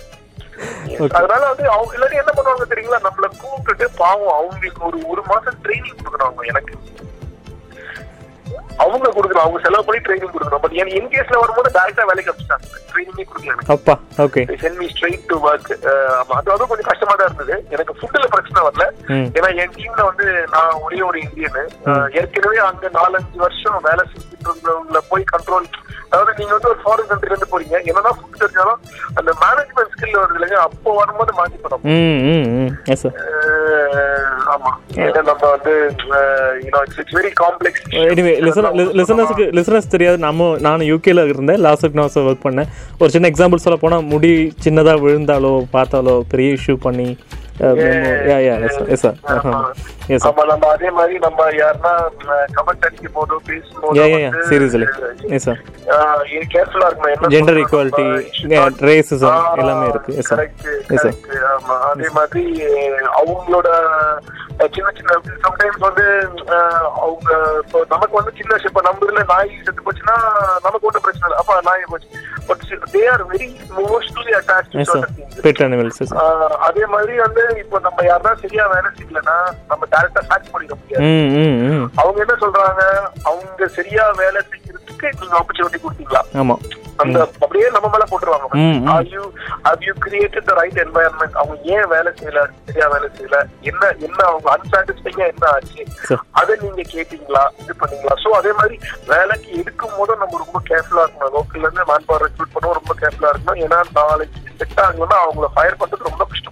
அதனால வந்து அவங்க எல்லாரும் என்ன பண்ணுவாங்க தெரியுங்களா? நம்மள கூப்பிட்டுட்டு பாவம் அவங்களுக்கு ஒரு ஒரு மாசம் ட்ரைனிங் கொடுக்கணும் எனக்கு. அவங்க கொடுக்கணும் அவங்க செலவு பண்ணி ட்ரைனிங் கொடுக்கணும். பட் என் கேஸ்ல வரும்போது டேரக்டா வேலைக்கு அனுப்பிச்சிட்டாங்க ட்ரைனிங்கே கொடுக்கல அப்பா okay sent me straight to work அது அதுவும் கொஞ்சம் கஷ்டமா தான் இருந்தது. எனக்கு ஃபுட்ல பிரச்சனை வரல. ஏன்னா என் டீம்ல வந்து நான் ஒரே ஒரு இந்தியனு ஏற்கனவே அங்க நாலஞ்சு வருஷம் வேலை செஞ்சுட்டு இருந்தவங்கள போய் கண்ட்ரோல் அதாவது நீங்க வந்து ஒரு ஃபாரின் கண்ட்ரில இருந்து போறீங்க. என்னதான் ஃபுட் தெரிஞ்சாலும் அந்த மேனேஜ்மெண்ட் ஸ்கில் வருது இல்லைங்க. அப்போ வரும்போது மாத்தி போனோம் ம் ம் ம். எஸ் சார் ஆமா. நம்ம வந்து இட்ஸ் வெரி காம்ப்ளெக்ஸ் எனிவே லிசனர்ஸுக்கு லிசனர்ஸ் தெரியாது. நம்ம நான் யூகேல இருந்தேன். லாஸ்ட் நான் ஒர்க் பண்ணேன். ஒரு சின்ன எக்ஸாம்பிள் சொல்ல போனால் முடி சின்னதாக விழுந்தாலோ பார்த்தாலோ பெரிய இஷ்யூ பண்ணி yeah yeah yes sir yes sir yes sir ஆமா நம்ம அதே மாதிரி நம்ம யாருன்னா கமெண்ட் அடிக்கும் போதோ பேசும்போது yeah yeah seriously yes sir கேர்ஃபுல்லா இருக்கணும். ஜெண்டர் ஈக்குவாலிட்டி ரேசிசம் எல்லாமே இருக்கு. Yes sir. அதே மாதிரி அவங்களோட சின்ன சின்ன சம்டைம்ஸ் வந்து அவங்க இப்போ நமக்கு வந்து சின்ன இப்போ நம்ம இதுல நாய் செத்து போச்சுன்னா நமக்கு ஒன்றும் பிரச்சனை இல்லை. அப்ப நாய் போச்சு. But they are very mostly attach அதே மாதிரி வந்து இப்போ நம்ம யாருன்னா சரியா வேலை செய்யலன்னா நம்ம டேரக்டா ஃபேக்ட் பண்ணிக்க முடியாது. அவங்க என்ன சொல்றாங்க? அவங்க சரியா வேலை செய்யறதுக்கு நீங்க ஆப்பர்ச்சுனிட்டி கொடுத்தீங்களா? ஆமாம் அந்த அப்படியே நம்ம மேல போட்டுருவாங்க. Are you have you created the right environment? அவங்க ஏன் வேலை செய்யல? சரியா வேலை செய்யல? என்ன என்ன அவங்க அன்சாட்டிஸ்ஃபைங்கா என்ன ஆச்சு. அதை நீங்க கேட்டீங்களா? இது பண்ணீங்களா? சோ அதே மாதிரி வேலைக்கு எடுக்கும் போது நம்ம ரொம்ப கேர்ஃபுல்லா இருக்கணும். லோக்கல்ல இருந்து மேன் பவர் ரெக்ரூட் பண்ணுவோம் ரொம்ப கேர்ஃபுல்லா இருக்கணும். ஏன்னா நாளைக்கு செட் ஆகணும்னா அவங்கள ஃபயர் பண்றது ரொம்ப கஷ்டம்.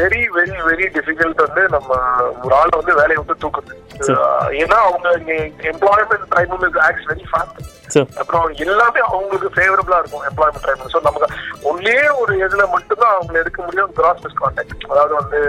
வெரி வெரி வெரி டிஃபிகல்ட் வந்து நம்ம ஒரு ஆளை வந்து வேலையை விட்டு தூக்குது ஏன்னா அவங்க employment tribunal acts very fast அப்புறம் எல்லாமே அவங்களுக்கு ஃபேவரபிளா இருக்கும் எம்ப்ளாய்மெண்ட் ட்ரைபுனல் ஸோ நமக்கு ஒன்னே ஒரு இதுல மட்டும்தான் அவங்களை எடுக்க முடியும் கிராஸ் மிஸ் கான்டாக்ட் அதாவது வந்து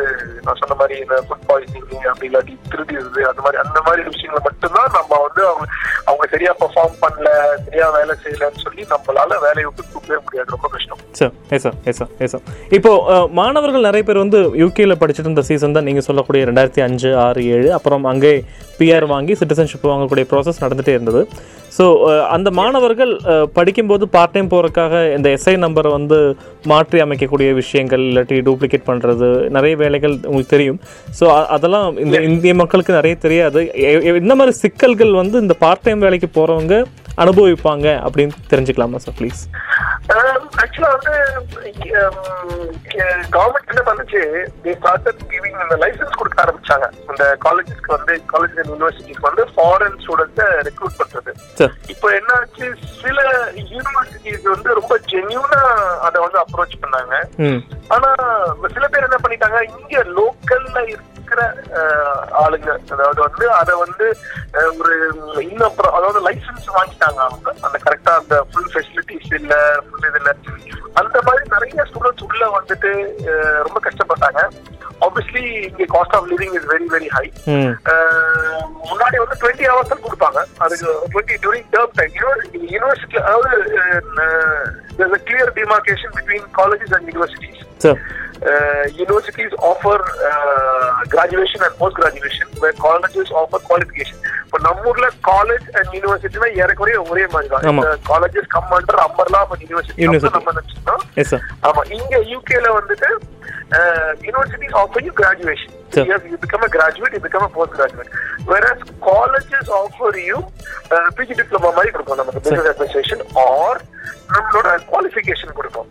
நான் சொன்ன மாதிரி இந்த ஃபுட் பாய்சனிங் அப்படி இல்லாட்டி திருடிடுது அந்த மாதிரி அந்த மாதிரி விஷயங்களை மட்டும்தான் நம்ம வந்து அவங்க அவங்க சரியா பெர்ஃபார்ம் பண்ணல சரியா வேலை செய்யலன்னு சொல்லி நம்மளால வேலையை விட்டு தூக்கவே முடியாது. ரொம்ப கஷ்டம். Sir yes sir yes sir yes sir இப்போ மாணவர்கள் நிறைய பேர் வந்து யூகேல படிச்சுட்டு இருந்த சீசன் தான் நீங்கள் சொல்லக்கூடிய ரெண்டாயிரத்தி அஞ்சு ஆறு ஏழு. அப்புறம் அங்கே பிஆர் வாங்கி சிட்டிசன்ஷிப் வாங்கக்கூடிய ப்ராசஸ் நடந்துகிட்டே இருந்தது. ஸோ அந்த மாணவர்கள் அஹ், படிக்கும்போது பார்ட் டைம் போகிறதுக்காக இந்த எஸ்ஐ நம்பரை வந்து மாற்றி அமைக்கக்கூடிய விஷயங்கள் இல்லாட்டி டூப்ளிகேட் பண்ணுறது நிறைய வேலைகள் உங்களுக்கு தெரியும். ஸோ அதெல்லாம் இந்த இந்திய மக்களுக்கு நிறைய தெரியாது. இந்த மாதிரி சிக்கல்கள் வந்து இந்த பார்ட் டைம் வேலைக்கு போகிறவங்க அனுபவிப்பாங்க அப்படின்னு தெரிஞ்சுக்கலாமா சார் ப்ளீஸ் ஆக்சுவலா வந்து கவர்மெண்ட் என்ன பண்ணுச்சு தே ஸ்டார்டட் கிவிங் இந்த லைசன்ஸ் கொடுக்க ஆரம்பிச்சாங்க. இந்த காலேஜஸ்க்கு வந்து காலேஜ் அண்ட் யூனிவர்சிட்டிஸ்க்கு வந்து ஃபாரின் ஸ்டூடெண்ட்ஸை ரெக்ரூட் பண்றது. இப்போ என்னாச்சு சில யூனிவர்சிட்டிஸ் வந்து ரொம்ப ஜென்யூனா அதை வந்து அப்ரோச் பண்ணாங்க. ஆனா சில பேர் என்ன பண்ணிட்டாங்க இங்க லோக்கல்ல இருக்கிற ஆளுங்க. அதாவது வந்து அதை வந்து ஒரு இன்னும் அப்புறம் அதாவது லைசன்ஸ் வாங்கிட்டாங்க அவங்க. அந்த கரெக்டா அந்த ஃபுல் ஃபெசிலிட்டிஸ் இல்ல ஃபுல் இது இல்ல. அந்த மாதிரி நிறைய ஸ்டூடெண்ட்ஸ் உள்ள வந்துட்டு அஹ், ரொம்ப கஷ்டப்பட்டாங்க. ஆப்வியஸ்லி இங்க cost of living is very very high முன்னாடி வந்து டுவெண்ட்டி ஹவர்ஸ் தான் கொடுப்பாங்க. அதுக்கு twenty during term time university அதாவது clear demarcation between colleges and universities sir universities. Offer uh, graduation and post graduation where colleges offer qualification. இப்போ நம்ம ஊர்ல college and யூனிவர்சிட்டினா ஏறக்குறைய ஒரே மாதிரி தான். Colleges come under umbrella university. நம்ம நினைச்சோம் எஸ் சார் ஆமா. இங்க யூகேல வந்துட்டு universities offer you graduation Sure. You become a graduate you become a post graduate whereas colleges offer you PG diploma மாதிரி கொடுக்கும் நமக்கு பிசினஸ் அட்மினிஸ்ட்ரேஷன் ஆர் நம்மளோட குவாலிஃபிகேஷன் கொடுக்கும்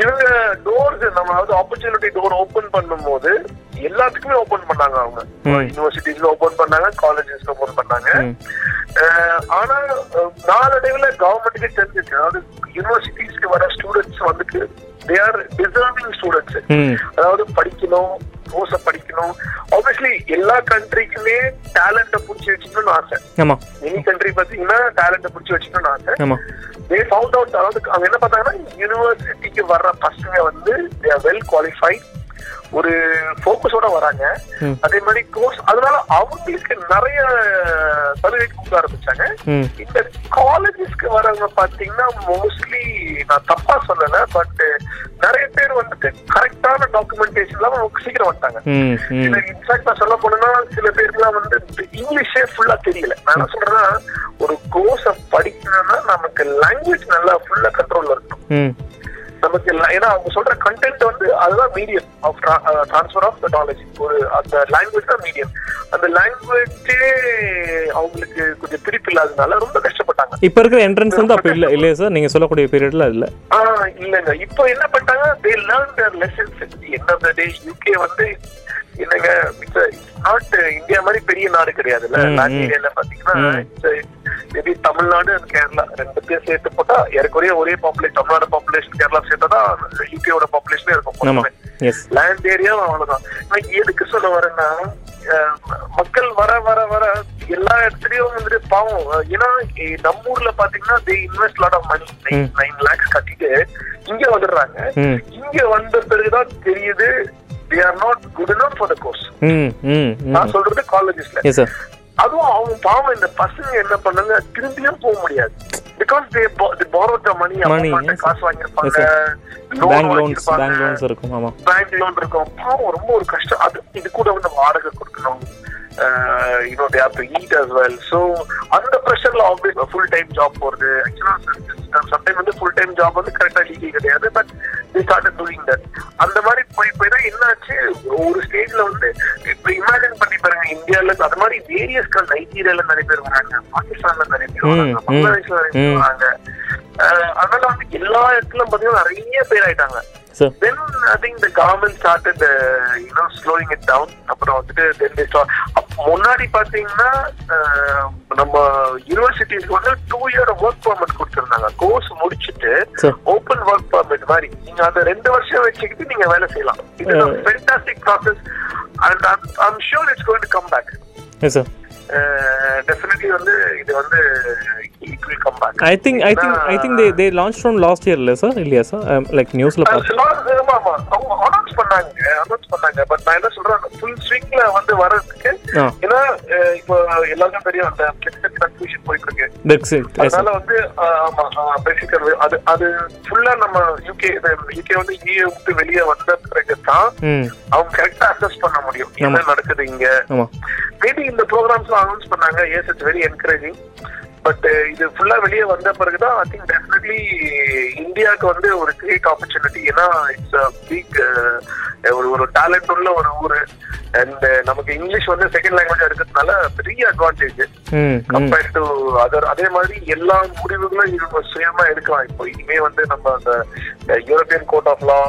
இவங்க டோர்ஸ் நம்ம அதாவது ஆப்பர்ச்சுனிட்டி டோர் ஓபன் பண்ணும்போது எல்லாத்துக்குமே ஓபன் பண்ணாங்க அவங்க. யூனிவர்சிட்டிஸ்ல ஓபன் பண்ணாங்க காலேஜஸ்ல ஓபன் பண்ணாங்க. அஹ், ஆனா அஹ், நாளடைவுல கவர்மெண்ட்டுக்கு தெரிஞ்சிச்சு அதாவது யூனிவர்சிட்டிஸ்க்கு வர ஸ்டூடெண்ட்ஸ் வந்துட்டு தே ஆர் டிசர்விங் ஸ்டூடெண்ட்ஸ் அதாவது படிக்கணும் கோர்ஸ படிக்கணும். ஆப்வியஸ்லி எல்லா கண்ட்ரிக்குமே டேலண்ட புடிச்சு வச்சுக்கணும்னு ஆசை. ஆமாம் எனி கண்ட்ரி பாத்தீங்கன்னா டேலண்ட புடிச்சு வச்சுக்கணும்னு ஆசை. தே ஃபவுண்ட் அவுட் அதாவது அவங்க என்ன பார்த்தாங்கன்னா யூனிவர்சிட்டிக்கு வர்ற பசங்க வந்து தே ஆர் வெல் குவாலிஃபைட் ஒரு ஃபோக்கஸோட வராங்க. அதே மாதிரி கோர்ஸ் அதனால அவங்களுக்கு நிறைய சலுகை கொடுக்க ஆரம்பிச்சாங்க. இந்த காலேஜஸ்க்கு வரவங்க பாத்தீங்கன்னா மோஸ்ட்லி நான் தப்பா சொல்லல பட் நிறைய பேர் வந்துட்டு கரெக்டான டாக்குமெண்டேஷன் இல்லாம அவங்க சீக்கிரம் வந்துட்டாங்க. இன்ஃபேக்ட் நான் சொல்ல போனா சில பேருக்குலாம் வந்து இங்கிலீஷே ஃபுல்லா தெரியல. நான் என்ன சொல்றேன்னா ஒரு கோர்ஸ படிக்கணும்னா நமக்கு லாங்குவேஜ் நல்லா ஃபுல்லா கண்ட்ரோல்ல இருக்கணும். நமக்கு ல- ஏன்னா அவங்க சொல்ற கண்டென்ட் வந்து அதுதான் medium of transfer of the knowledge ஒரு அந்த லாங்குவேஜ் தான் மீடியம் அந்த லாங்குவேஜே அவங்களுக்கு கொஞ்சம் பிடிப்பு இல்லாதனால ரொம்ப கஷ்டப்பட்டாங்க. இப்போ இருக்கிற என்ட்ரன்ஸ் வந்து அப்போ இல்லை இல்லையா சார் நீங்கள் சொல்லக்கூடிய பீரியட்ல இல்லை. இல்லங்க. இப்போ என்ன பண்ணிட்டாங்க? They learn their lessons the day UK வந்து என்னங்க நாட் இந்தியா மாதிரி பெரிய நாடு கிடையாதுல்ல. ஏரியால பாத்தீங்கன்னா தமிழ்நாடு and கேரளா ரெண்டு பேர் சேர்த்து போட்டா ஏறக்குறைய ஒரே பாப்புலேஷன் தமிழ்நாடு பாப்புலேஷன் கேரளா சேர்த்தா தான் யூகேவோட பாப்புலேஷனே இருக்கும் லேண்ட் ஏரியா அவ்வளவுதான். எதுக்கு சொல்ல வரேன்னா மக்கள் வர வர வர எல்லா இடத்துலயும் வந்துட்டு பாவம். ஏன்னா நம்ம ஊர்ல பாத்தீங்கன்னா they invest lot of money. Nine lakhs கட்டிட்டு இங்க வந்துடுறாங்க. இங்க வந்த பிறகுதான் தெரியுது they are not good enough for the course நான் சொல்றது காலேஜஸ்ல அதுவும் அவங்க பாவம் இந்த பசங்க என்ன பண்ணாங்க திரும்பியும் போக முடியாது. Because they borrowed the money Money, அப்பா yes, காசு loan bank loans. Bank loans இருக்கும் ஆமாம் பேங்க் லோன் இருக்கும். பாவம் ரொம்ப ஒரு கஷ்டம். அது இது கூட வந்து வாடகை கொடுக்கணும். You know they have to eat as well so அந்த ப்ரெஷர்ல ஆப்வியஸ் ஃபுல் டைம் ஜாப் போறது. ஆக்சுவலா சம்டைம் வந்து ஃபுல் டைம் ஜாப் வந்து கரெக்டா லீகல் கிடையாது. But they start doing that அந்த மாதிரி போய் போய் தான் என்னாச்சு? ஒரு ஸ்டேஜ்ல வந்து இப்ப இமேஜின் பண்ணி பாருங்க இந்தியால அது மாதிரி வேரியஸ் நைஜீரியால நிறைய பேர் வராங்க. பாகிஸ்தான்ல நிறைய பேர் வராங்க. பங்களாதேஷ்ல நிறைய பேர். வராங்க. அதனால வந்து எல்லா இடத்துலயும் பாத்தீங்கன்னா நிறைய பேர் ஆயிட்டாங்க. Government started uh, you know slowing it down. அப்புறம் வந்துட்டு start அப்ப முன்னாடி பாத்தீங்கன்னா நம்ம யூனிவர்சிட்டிஸ்க்கு வந்து டூ இயர் ஒர்க் பர்மிட் கொடுத்திருந்தாங்க. கோர்ஸ் முடிச்சிட்டு. ஓப்பன் ஒர்க் பர்மிட் மாதிரி. நீங்க அந்த ரெண்டு வருஷம் வச்சுக்கிட்டு நீங்க வேலை செய்யலாம். இது. Fantastic process and I'm sure it's going to come back yes sir definitely வந்து இது வந்து it will come back I think I think I think they they launch from last year இல்லை சார் இல்லையா சார் லைக் நியூஸில் பார்த்தேன் அவங்க announce பண்ணாங்க announce பண்ணாங்க. பட் நான் என்ன சொல்றேன் ஃபுல் ஸ்விங்ல வந்து ஏன்னா இப்போ எல்லாருக்கும் தெரியும் அந்த கன்ஃபியூஷன் போயிட்டு இருக்கு அதனால வந்து ஆமா பிரெக்சிட் அது அது ஃபுல்லா நம்ம யூகே யூகே வந்து ஈஏ விட்டு வெளியே வந்த பிறகு தான் ம். அவங்க கரெக்டா அசஸ் பண்ண முடியும். என்ன நடக்குது இங்க? மேபி இந்த ப்ரோக்ராம்ஸ் அனௌன்ஸ் பண்ணாங்க. Yes it's very encouraging but இது ஃபுல்லா வெளியே வந்த பிறகுதான் ஐ திங்க் டெஃபினெட்லி இந்தியாவுக்கு வந்து ஒரு கிரேட் ஆப்பர்ச்சுனிட்டி ஏன்னா இட்ஸ் பிக் ஒரு ஒரு டேலண்ட் உள்ள ஒரு ஊரு. அண்ட் நமக்கு இங்கிலீஷ் வந்து செகண்ட் லாங்குவேஜா இருக்கிறதுனால பெரிய அட்வான்டேஜ் கம்பேர்ட் டு அதர் அதே மாதிரி எல்லா முடிவுகளும் இவங்க சுயமா எடுக்கலாம். இப்போ இனிமே வந்து நம்ம அந்த யூரோப்பியன் கோர்ட் ஆஃப் லா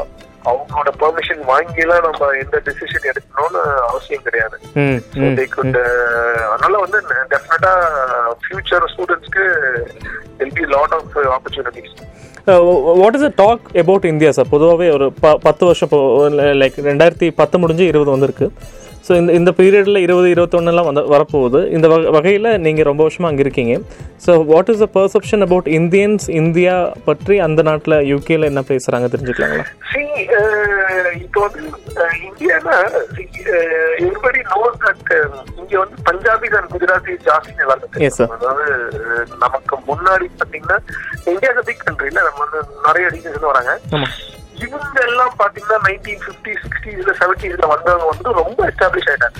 அவங்களோட பெர்மிஷன் வாங்கிலாம் நம்ம எந்த டிசிஷன் எடுக்கணும்னு அவசியம் கிடையாது. ம் So ம் they could, uh, அதனால வந்து டெஃபினட்டா ஃபியூச்சர் ஸ்டூடெண்ட்ஸ்க்கு will be lot of opportunities what is a talk about India sir பொதுவாகவே ஒரு ப பத்து வருஷம் லைக் ரெண்டாயிரத்தி பத்து முடிஞ்சு இருபது வந்திருக்கு. ஸோ இந்த இந்த பீரியடில் இருபது இருபத்தொன்னுலாம் வந்து வரப்போகுது. இந்த வகை வகையில் நீங்கள் ரொம்ப வருஷமாக அங்கே இருக்கீங்க. So what is the perception about Indians India பற்றி அந்த நாட்டில் யூகேல என்ன பேசுகிறாங்க தெரிஞ்சுக்கலாங்களா? சி இப்போ வந்து இந்தியானா எவ்ரிபடி நோஸ் தட் இங்க வந்து பஞ்சாபி அண்ட் குஜராத்தி ஜாஸ்தி. அதாவது நமக்கு முன்னாடி பாத்தீங்கன்னா இந்தியா பிக் கண்ட்ரில நம்ம வந்து நிறைய ரீசன்ஸ் வராங்க. இவங்க எல்லாம் பாத்தீங்கன்னா நைன்டீன் பிப்டி சிக்ஸ்டீஸ்ல செவன்டீஸ்ல வந்தவங்க வந்து ரொம்ப எஸ்டாப்ளிஷ் ஆயிட்டாங்க.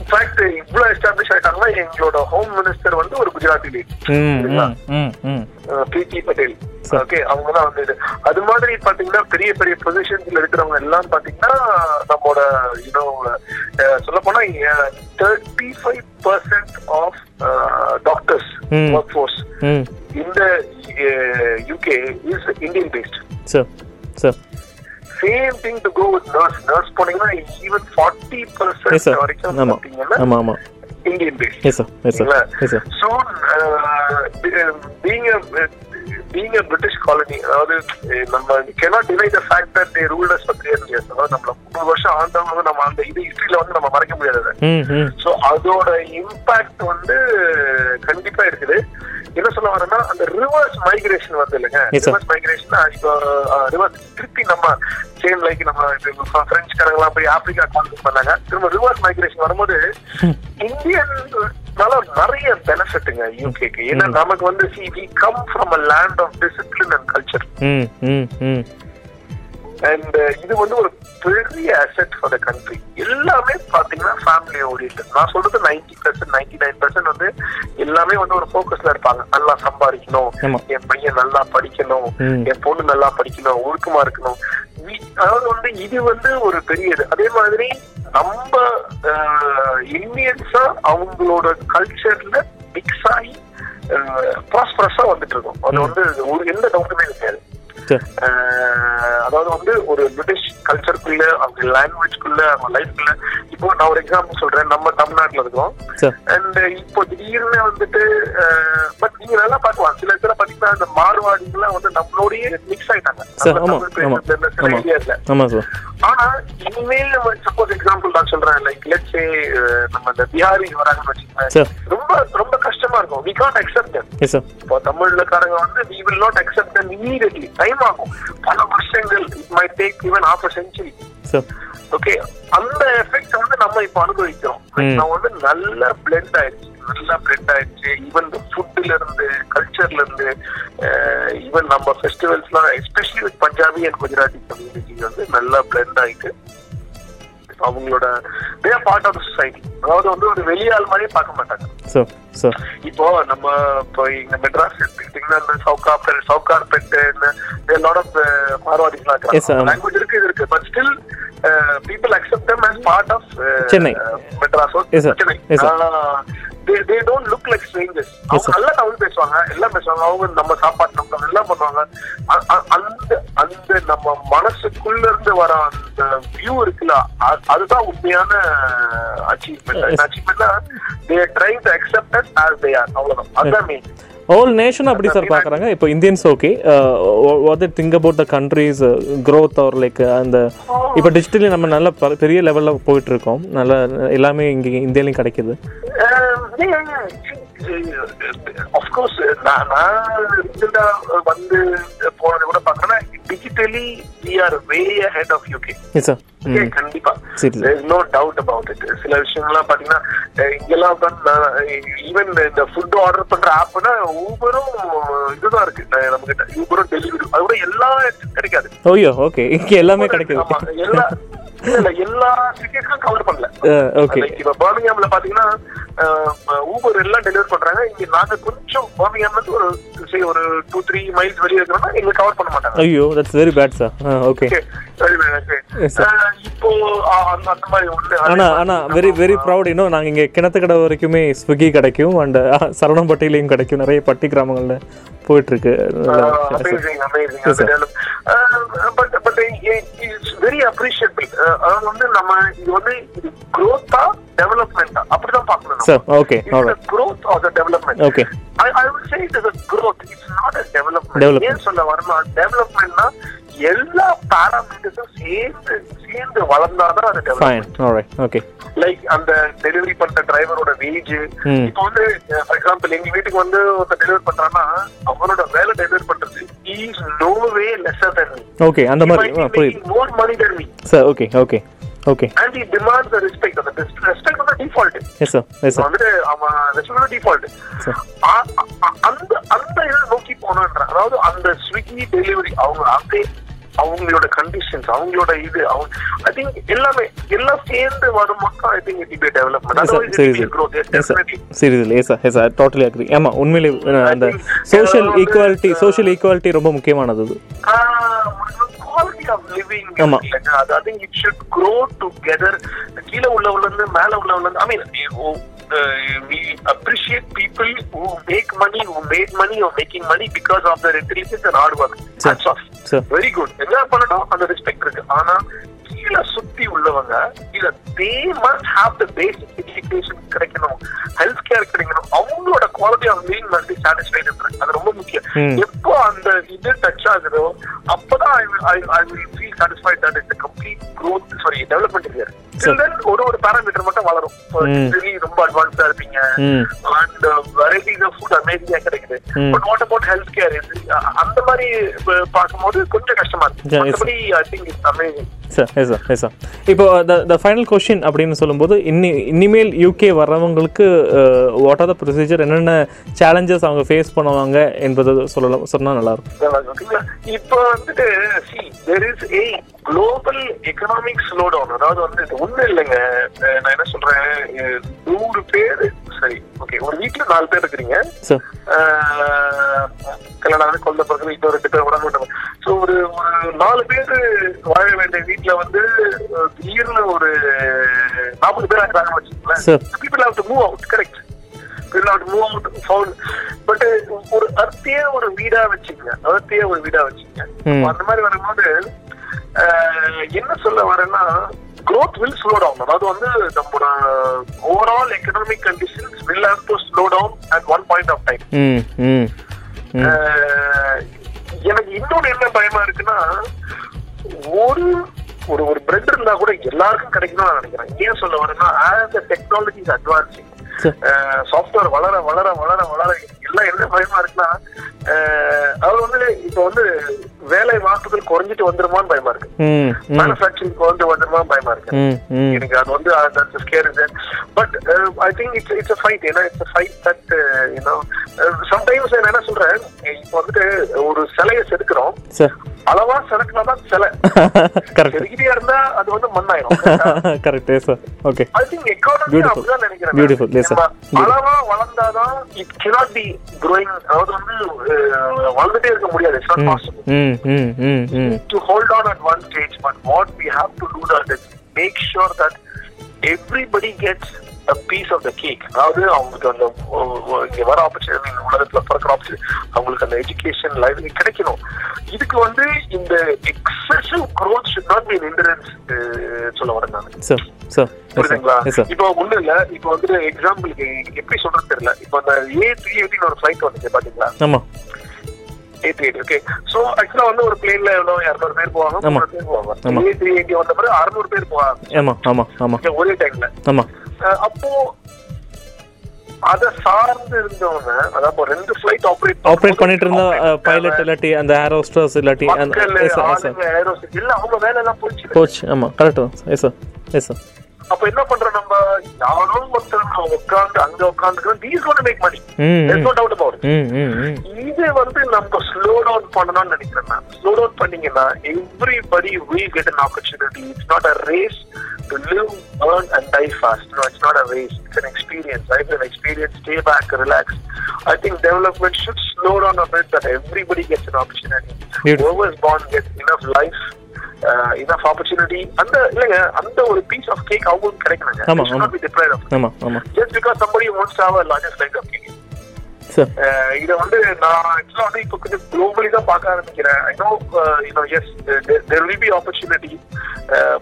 இன்ஃபேக்ட் இவ்வளவு எஸ்டாப்ளிஷ் ஆயிட்டாங்கன்னா எங்களோட ஹோம் மினிஸ்டர் வந்து ஒரு குஜராத்தி லேடி பிரீத்தி பட்டேல் ஓகே அவங்க தான் வந்து அது மாதிரி பாத்தீங்கன்னா பெரிய பெரிய பொசிஷன்ஸ்ல இருக்கிறவங்க எல்லாம் பாத்தீங்கன்னா நம்மளோட யூனோ சொல்ல போனா thirty five percent of doctors. Work force இந்த UK is Indian based sir sir same thing to go with nurse nurse போனீங்கன்னா ஈவன் ஃபார்ட்டி பர்சன்ட் வரைக்கும் ஆமாம் Indian uh, being a being a British colony, அதாவது அஹ், நம்ம the fact that they ruled us for three hundred years. அதாவது நம்மள முப்பது வருஷம் ஆண்டவங்க நம்ம அந்த இது ஹிஸ்டரியில வந்து நம்ம மறைக்க முடியாது ஸோ அதோட இம்பாக்ட் வந்து கண்டிப்பா இருக்குது. என்ன சொல்ல வரேன்னா அந்த ரிவர்ஸ் மைக்ரேஷன் வருது இல்லைங்க. ரிவர்ஸ் மைக்ரேஷன் இப்போ ரிவர்ஸ் திருப்பி நம்ம சேம் லைக் நம்ம பிரெஞ்சுக்காரங்களாம் போய் ஆப்பிரிக்கா கான்டெக்ட் பண்ணாங்க. திரும்ப ரிவர்ஸ் மைக்ரேஷன் வரும்போது *laughs* இந்தியன் நிறைய பெனிஃபிட்டுங்க யூகேக்கு ஏன்னா நமக்கு வந்து C V come from a land of discipline and culture and இது வந்து ஒரு பெரிய அசெட் ஃபார் த கண்ட்ரி எல்லாமே பாத்தீங்கன்னா ஃபேமிலி ஓரியன்ட் நான் சொல்றது ninety percent ninety nine percent வந்து எல்லாமே வந்து ஒரு ஃபோக்கஸ்ல இருப்பாங்க. நல்லா சம்பாதிக்கணும். என் பையன் நல்லா படிக்கணும். என் பொண்ணு நல்லா படிக்கணும். ஒழுக்கமா இருக்கணும். அதாவது வந்து இது வந்து ஒரு பெரிய இது. அதே மாதிரி நம்ம இந்தியன்ஸா அவங்களோட கல்ச்சர்ல மிக்ஸ் ஆகி ப்ராஸ்பரஸா வந்துட்டு இருக்கோம். அது வந்து ஒரு எந்த டவுட்டுமே கிடையாது. அதாவது வந்து ஒரு பிரிட்டிஷ் கல்ச்சருக்குள்ள அவங்க லாங்குவேஜ்க்குள்ள அவங்க லைஃப்குள்ள இப்போ நான் ஒரு எக்ஸாம்பிள் சொல்றேன். நம்ம தமிழ்நாட்டுல இருக்கோம். அண்ட் இப்போ திடீர்னு வந்துட்டு பட் நீங்க நல்லா பார்க்கலாம். சில பேரை பாத்தீங்கன்னா அந்த மார்வாடிங்கெல்லாம் வந்து நம்மளோடய மிக்ஸ் ஆயிட்டாங்க. ஆனா இனிமேல் நம்ம சப்போஸ் எக்ஸாம்பிள் நான் சொல்றேன். லைக் லெட்ஸ் நம்ம இந்த பிஹாரி வராங்கன்னு வச்சுக்கோங்க ரொம்ப ரொம்ப கஷ்டமா இருக்கும். வி காண்ட் அக்செப்ட் இப்போ தமிழ்லக்காரங்க வந்து will not accept them immediately. Time ஆகும். பல வருஷங்கள் it may take even half a century. Sir okay அந்த எஃபெக்ட் வந்து நம்ம இப்போ அனுபவிக்கிறோம். ம். நான் வந்து நல்லா பிளெண்ட் ஆயிடுச்சு. நல்லா பிளெண்ட் ஆயிடுச்சு. ஈவன் ஃபுட்ல இருந்து கல்ச்சர்ல இருந்து ஈவன் நம்ம ஃபெஸ்டிவல்ஸ்லாம் especially with Punjabi and Gujarati community வந்து நல்லா பிளெண்ட் ஆயிட்டு அவங்களோட தேர் பார்ட் ஆஃப் சொசைட்டி அதாவது வந்து ஒரு வெளியாள் மாதிரியே பார்க்க மாட்டாங்க. இப்போ நம்ம இப்போ இங்க மெட்ராஸ் எடுத்துக்கிட்டீங்கன்னா இந்த Sowcar Sowcarpet lot of மார்வாடிஸ்லாம் Yes, sir. இருக்காங்க. லாங்குவேஜ் இருக்கு இது இருக்கு but still people accept them as part of Yes, sir. Chennai Yes, sir. They they don't look like strangers அவங்க. நல்லா தமிழ் பேசுவாங்க எல்லாம் பேசுவாங்க அவங்க நம்ம சாப்பாடு நம்ம எல்லாம் பண்ணுவாங்க. அந்த அந்த நம்ம மனசுக்குள்ள இருந்து வர அந்த வியூ இருக்குல்ல அதுதான் உண்மையான achievement. அச்சீவ்மெண்ட்னா they trying to accept us as they are அவ்வளவுதான். அதுதான் மீன் ஹோல் நேஷன் அப்படி சார் பார்க்குறாங்க இப்போ Indians okay what think about the countries growth are like அந்த இப்போ டிஜிட்டலி நம்ம நல்ல பெரிய லெவலில் போயிட்டு இருக்கோம். நல்ல எல்லாமே இங்கே இந்தியாலையும் கிடைக்குது. Uh, அஃப்கோர்ஸ் நான் நான் வந்து போனது கூட பாக்குறேன்னா digitally we are way ahead of UK கண்டிப்பா. நோ டவுட் அபவுட் இட் சில விஷயங்கள்லாம் பாத்தீங்கன்னா இங்கெல்லாம் ஈவன் இந்த ஃபுட் ஆர்டர் பண்ற ஆப்னா ஊபரும் இதுதான் இருக்கு. நம்ம கிட்ட ஊபரும் டெலிவரி அது கூட எல்லா கிடைக்காது. ஓய்யோ ஓகே இங்கே எல்லாமே கிடைக்குது. எல்லா இல்ல, எல்லா சிட்டிஸ்க்கும் கவர் பண்ணல. ஓகே இப்ப பர்மிங்ஹாம்ல பாத்தீங்கன்னா ஊபர் எல்லாம் டெலிவரி பண்றாங்க. இங்க நாங்க கொஞ்சம் பர்மிங்ஹாம்ல இருந்து ஒரு டூ த்ரீ மைல்ஸ் வெளியே இருக்கிறோம்னா எங்க கவர் பண்ண மாட்டாங்க. ஐயோ that's very bad sir okay இப்போ அந்த மாதிரி ஒண்ணு ஆனா ஆனா வெரி வெரி ப்ரௌட் இன்னும் நாங்க இங்க கிணத்துக்கடை வரைக்குமே ஸ்விக்கி கிடைக்கும் அண்ட் சரவணம்பட்டியிலையும் கிடைக்கும். நிறைய பட்டி கிராமங்கள்ல போயிட்டு இருக்கு. Uh, Uh, it's very appreciable அதாவது வந்து நம்ம இது வந்து இது growth-ஆ டெவலப்மெண்டா அப்படிதான் பார்க்கணும் நம்ம. Sir okay a growth or the development. Okay I, I would say it is a growth. It's not a development. ஏன் சொல்ல வரணும் டெவலப்மெண்ட்னா எல்லா பாராமீட்டர்ஸும் சேர்ந்து சேர்ந்து வளர்ந்தாதான் அது டெவலப்மெண்ட் ஆல்ரைட் ஓகே லைக் அந்த டெலிவரி பண்ற டிரைவரோட வேஜ் ம். இப்போ வந்து ஃபார் எக்ஸாம்பிள் எங்க வீட்டுக்கு வந்து ஒருத்தர் டெலிவரி பண்றான்னா அவனோட வேலை டெலிவரி பண்றது is lesser than me okay அந்த மாதிரி ஆ, புரியுது. More money than me sir okay okay okay and E demand the respect அந்த ரெஸ்பெக்ட் வந்து default yes sir yes sir அவன் ரெஸ்பெக்ட் டிஃபால்ட் அந்த அந்த இதை நோக்கி போனன்ற அதாவது அந்த ஸ்விக்கி டெலிவரி அவங்க அப்படியே அவங்களோட கண்டிஷன்ஸ் அவங்களோட இது அவங்க ஐ திங்க் எல்லாமே எல்லாம் சேர்ந்து வரும் மட்டும் I think it be development. சரி, yes, yes sir totally agree ஆமாம் உண்மையிலே அந்த சோஷியல் ஈக்குவாலிட்டி சோஷியல் ஈக்குவாலிட்டி ரொம்ப முக்கியமானது குவாலிட்டி ஆஃப் லிவிங் ஆமா. அது I think it should grow together கீழே உள்ளவங்க இருந்து மேல உள்ளவங்க இருந்து I mean we appreciate people who make money who made money or making money because of their intelligence and hard work that's Sir. Very good என்ன பண்ணட்டும் அந்த respect இருக்கு ஆனா கீழே சுத்தி உள்ளவங்க இத they must have the basic education கிடைக்கணும் ஹெல்த் கேர் கிடைக்கணும் அவங்களோட quality of living be satisfied அது ரொம்ப முக்கியம். எப்போ அந்த இது டச் ஆகுதோ அப்பதான் I will feel satisfied that is complete growth sorry development year ஒரு ஒரு பேராமீட்டர் மட்டும் வளரும். ரொம்ப அட்வான்ஸ்டா இருப்பீங்க. அண்ட் வெரைட்டிஸ் ஆஃப் ஃபுட் அமேசிங்கா கிடைக்குது. But what about health care அந்த மாதிரி பார்க்கும்போது கொஞ்சம் கஷ்டமா இருக்கு. மற்றபடி I think it's amazing sir yes sir yes sir இப்போ த த ஃபைனல் கொஷின் அப்படின்னு சொல்லும்போது இன்னி இனிமேல் யூகே வர்றவங்களுக்கு வாட் ஆர் த ப்ரொசீஜர் என்னென்ன சேலஞ்சஸ் அவங்க ஃபேஸ் பண்ணுவாங்க என்பது சொல்லலாம் சொன்னால் நல்லாயிருக்கும் இப்போ வந்துட்டு குளோபல் எக்கனாமிக் ஸ்லோ டவுன் அதாவது வந்து இது ஒண்ணும் இல்லைங்க. நான் என்ன சொல்றேன்? நூறு பேர் சரி ஓகே ஒரு வீட்டுல நாலு பேர் இருக்கிறீங்க. கல்யாணம் குழந்தை பிறகு வீட்டுல ரெண்டு பேர் உடம்பு ஸோ ஒரு ஒரு நாலு பேர் வாழ வேண்டிய வீட்டுல வந்து திடீர்னு ஒரு நாற்பது பேர் ஆகிறாங்க வச்சுக்கோங்களேன். People have to move out correct people have to move out found but ஒரு அர்த்தியே ஒரு வீடா வச்சுக்கங்க. அர்த்தியே ஒரு வீடா வச்சுக்கங்க. ம். அந்த மாதிரி வரும்போது என்ன சொல்ல வரேன்னா growth will slow down. அதாவது வந்து நம்மளோட overall economic conditions will have to slow down at one point of time. ம் ம் ம். ஆஹ் எனக்கு இன்னொன்னு என்ன பயமா இருக்குன்னா ஒரு ஒரு ஒரு பிரெட் இருந்தா கூட எல்லாருக்கும் கிடைக்கணும்னு நான் நினைக்கிறேன். ஏன் சொல்ல வரேன்னா as the technology advancing Sir. Software வளர வளர வளர வளர எல்லாம் என்ன பயமா இருக்குன்னா அது வந்து இப்போ வந்து வேலை வாய்ப்புகள் குறைஞ்சிட்டு வந்துருமான்னு பயமா இருக்கு. ம் ம். மேனுஃபேக்சரிங் குறைஞ்சு வந்துருமான்னு பயமா இருக்கு. எனக்கு அது வந்து but I think it's it's a fight ஏன்னா it's fight that you know sometimes நான் என்ன சொல்றேன் இப்போ வந்துட்டு ஒரு சிலையை செதுக்குறோம். அளவா செதுக்கினா தான் சிலை. *laughs* செதுக்கிட்டே இருந்தா அது வந்து மண்ணாயிரும். Correct sir okay I think economy. அப்படிதான் நினைக்கிறேன் sir. நம்ம அளவா வளர்ந்தாதான் இட் cannot be growing. அதாவது வந்து வளர்ந்துட்டே இருக்க முடியாது. இட்ஸ் நாட் பாசிபிள் ம். ம். ம். ம். To hold on at one stage, but what we have to do that is make piece of the cake. அதாவது அவங்களுக்கு அந்த இங்க வர ஆப்பர்ச்சுனிட்டி உலகத்துல பிறக்கிற ஆப்பர்ச்சுனிட்டி அவங்களுக்கு அந்த எஜுகேஷன் லைஃப் கிடைக்கணும். இதுக்கு வந்து இந்த excessive not be an hindrance uh, சொல்ல வரேன் நான். புரியுதுங்களா? இப்போ ஒண்ணு இல்ல. இப்போ வந்து எக்ஸாம்பிளுக்கு எப்படி சொல்றது தெரியல. இப்போ அந்த ஏ த்ரீ எயிட்டின் ஒரு ஃபிளைட் வந்துச்சு பாத்தீங்களா? ஆமாம் எயிட் எயிட் ஓகே சோ ஆக்சுவலா வந்து ஒரு பிளேன்ல எவ்வளவு இரநூறு பேர் போவாங்க ஆமா. பேர் போவாங்க. ஆமா. ஏ த்ரீ எயிட்டி வந்த பிறகு அறுநூறு பேர் போவாங்க. ஒரே டைம்ல ஆமாம் அப்போ அத சார்ந்து இருந்தவங்க அதாவது ரெண்டு ஃபிளைட் ஆப்ரேட் ஆப்ரேட் பண்ணிட்டு இருந்த பைலட் இல்லாட்டி அந்த ஏர் ஹோஸ்டர்ஸ் இல்லாட்டி அந்த எஸ் சார் எஸ் சார் ஆளுங்க ஏரோஸ் எல்லாம் அவங்க வேலை எல்லாம் போயிடுச்சு கோச் ஆமாம் correct yes sir yes sir அப்ப என்ன பண்றோம் நம்ம யாரோ ஒருத்தர் உட்காந்து அங்க உட்காந்துக்கிறோம் these code make money no doubt about இது வந்து நம்ம ஸ்லோ டவுன் பண்ணணும்னு நினைக்கிறேன் ஸ்லோ டவுன் பண்ணீங்கன்னா everybody will get an opportunity it's not a race to live earn and die fast no it's not a race it's an experience life is an experience stay back relax i think development should slow down a bit that everybody gets an opportunity Beautiful. whoever is born gets enough life enough opportunity. அந்த இல்லைங்க அந்த ஒரு piece of cake அவங்களுக்கு கிடைக்கணுங்க ஆமா, ஆமா. not be deprived of. it. ஆமாம் ஆமாம் just because somebody wants to have a larger slice of cake. Sir ah இத வந்து நான் ஆக்சுவலா வந்து இப்போ கொஞ்சம் குளோபலி தான் பார்க்க ஆரம்பிக்கிறேன். I know you know yes there will be opportunity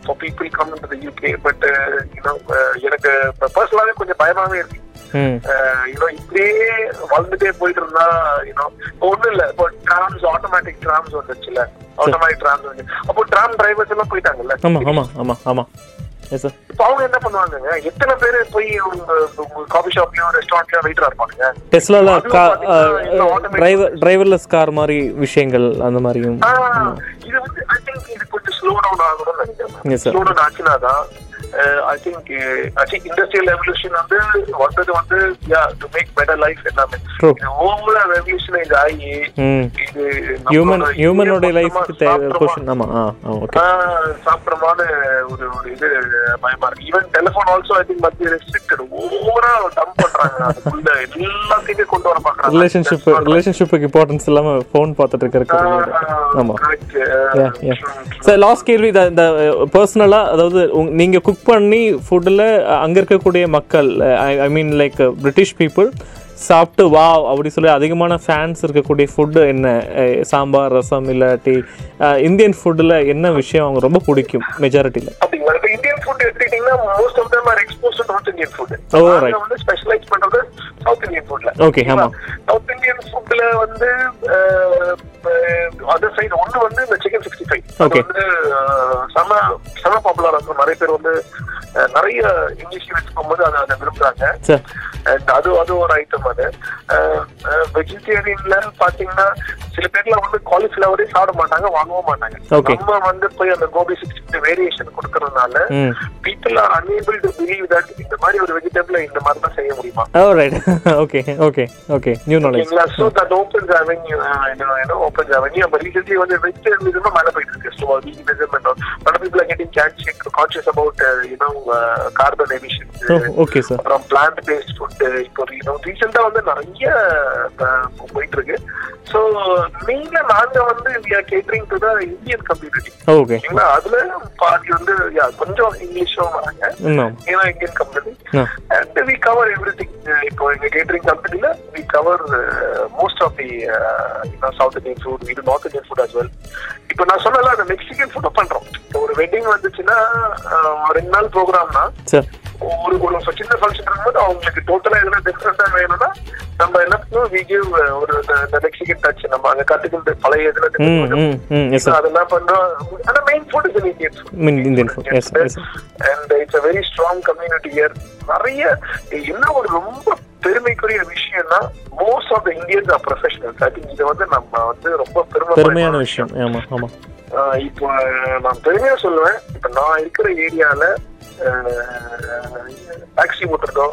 for people come to UK but you know எனக்கு பர்சனலாவே கொஞ்சம் பயமாவே இருக்கு. யூனோ இப்படியே வளர்ந்துட்டே போயிட்டு இருந்தா யூனோ ஒண்ணும் இல்ல இப்போ டிராம்ஸ் ஆட்டோமேட்டிக் டிராம்ஸ் வந்துச்சுல அப்போ டிராம் டிரைவர்ஸ் எல்லாம் போயிட்டாங்கல்ல? இப்போ அவங்க என்ன பண்ணுவாங்கங்க? எத்தனை பேர் போய் காஃபி ஷாப்லயோ ரெஸ்டாரண்ட்லயோ வெயிட்டரா இருப்பாங்க டெஸ்லால டிரைவர் டிரைவர்லெஸ் கார் மாதிரி விஷயங்கள் அந்த மாதிரியும். இது வந்து ஐ திங்க் இது கொஞ்சம் ஸ்லோ டவுன் ஆகணும்னு நினைக்கிறேன். ஸ்லோ டவுன் ஆச்சுனா தான் I think I think industrial revolution வந்து வந்தது வந்து yeah to make better life எல்லாமே. இது ஓவரா ரெவல்யூஷனைஸ் ஆகி ம். இது ஹியூமன் ஹியூமனோட ஆ, சாப்பிடுறமான ஒரு ஒரு இது பயமா இருக்கு. Even telephone also I think மத்திய ரெஸ்ட்ரிக்டட் ஓவரா டம்ப் பண்றாங்க. அதுக்குள்ள எல்லாத்தையுமே கொண்டு வர பாக்குறாங்க ரிலேஷன்ஷிப் ரிலேஷன்ஷிப்புக்கு இம்பார்ட்டன்ஸ் இல்லாம ஃபோன் பார்த்துட்டு இருக்கிறதுக்கு ஆமா. சார் லாஸ்ட் கேள்வி இந்த- பர்சனலாக அதாவது நீங்கள் குக் பண்ணி ஃபுட்டில் அங்கே இருக்கக்கூடிய மக்கள் I mean like British people சாப்பிட்டு வா அப்படி சொல்லி அதிகமான ஃபேன்ஸ் இருக்கக்கூடிய ஃபுட்டு என்ன? சாம்பார் ரசம் இல்லாட்டி இந்தியன் ஃபுட்டில் என்ன விஷயம் அவங்க ரொம்ப பிடிக்கும் மெஜாரிட்டியில் most of them are expose to north Indian food. நாங்க வந்து ஸ்பெஷலைஸ் பண்றது சவுத் இந்தியன் ஃபுட்ல ஆமா. சவுத் இந்தியன் ஃபுட்ல வந்து அதர் சைடு ஒண்ணு வந்து இந்த சிக்கன் சிக்ஸ்டி ஃபைவ். வந்து செம செம பாப்புலரா இருக்கும் நிறைய பேர் வந்து நிறைய இங்கிலீஷ் ஈவெண்ட்ஸ் போகும்போது அதை அதை விரும்புறாங்க. அண்ட் அது அது ஒரு ஐட்டம் அது. வெஜிடேரியன்ல பாத்தீங்கன்னா சில பேர்ல வந்து காலிஃபிளவரே சாப்பிட மாட்டாங்க வாங்கவும் மாட்டாங்க. நம்ம வந்து போய் அந்த கோபி சிக்ஸ்டி வேரியேஷன் கொடுக்கறதுனால people are unable to believe that இந்த மாதிரி ஒரு வெஜிடபிள் இந்த மாதிரி தான் செய்ய முடியுமா? ஓ right okay okay okay new knowledge so that opens avenue you know opens avenue அப்ப ரீசென்ட்லி வந்து வெஜிடபிளிசம் மேல போயிட்டு இருக்கு. வீகனிசம் அண்ட் பல people are getting conscious conscious about you know carbon emissions okay sir அப்புறம் பிளான்ட் பேஸ்ட் ஃபுட் இப்போ ரீசெண்டா வந்து நிறைய அஹ், போயிட்டு இருக்கு ஸோ நீங்க நாங்க வந்து catering to the Indian community okay ஓகேங்களா அதுல பாதி வந்து கொஞ்சம் இங்கிலீஷும் வராங்க. ஏன்னா Indian company and we cover every thing இப்போ எங்க கேட்டரிங் கம்பெனில we cover most of the south Indian food இது north Indian food as well. இப்போ நான் சொன்னல அந்த மெக்சிகன் ஃபுட்டை பண்றோம். ஒரு வெட்டிங் வந்துச்சுன்னா அஹ், ரெண்டு நாள் ப்ரோக்ராம்னா ஒரு ஒரு சின்ன ஃபங்க்ஷன் இருக்கும்போது அவங்களுக்கு டோட்டலா எதுனா டிஃப்ரெண்டா வேணும்னா நம்ம என்ன வி கிவ் ஒரு மெக்சிகன் டச் நம்ம அங்க கத்துக்கிட்டு பழைய இதுல அதெல்லாம் பண்றோம் ஆனா main food is Indian food and it's a very strong community year நிறைய என்ன ஒரு ரொம்ப பெருமைக்குரிய விஷயம்னா most of the Indians are professionals I think இது வந்து நம்ம வந்து ரொம்ப பெருமை பெருமையான விஷயம். ஆமா ஆமா. இப்போ நான் பெருமையா சொல்லுவேன். இப்ப நான் இருக்கிற ஏரியால டாக்ஸி ஓட்டுறதோ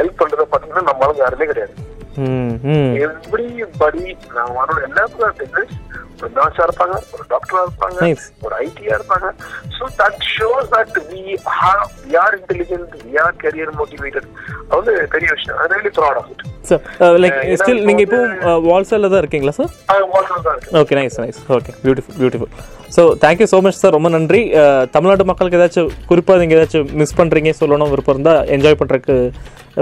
ஹெல்ப் பண்றதோ பாத்தீங்கன்னா நம்ம ஆளுங்க யாருமே கிடையாது. எவ்ரிபடி நான் வரோட எல்லாருக்கும் பிசினஸ் ஒரு நர்ஸா இருப்பாங்க ஒரு டாக்டரா இருப்பாங்க. ஒரு ஐடியா இருப்பாங்க. So that shows that we have we are intelligent we are career motivated அது வந்து பெரிய விஷயம். I really proud of it sir like still நீங்கள் இப்போ வால்சலில் தான் இருக்கீங்களா சார் அது வாழ்க்கை தான் இருக்கு. Okay nice nice okay beautiful beautiful so thank you so much sir ரொம்ப நன்றி. தமிழ்நாட்டு மக்களுக்கு ஏதாச்சும் குறிப்பாக நீங்கள் ஏதாச்சும் மிஸ் பண்ணுறீங்க சொல்லணும் விருப்பம் இருந்தால் என்ஜாய் பண்ணுறக்கு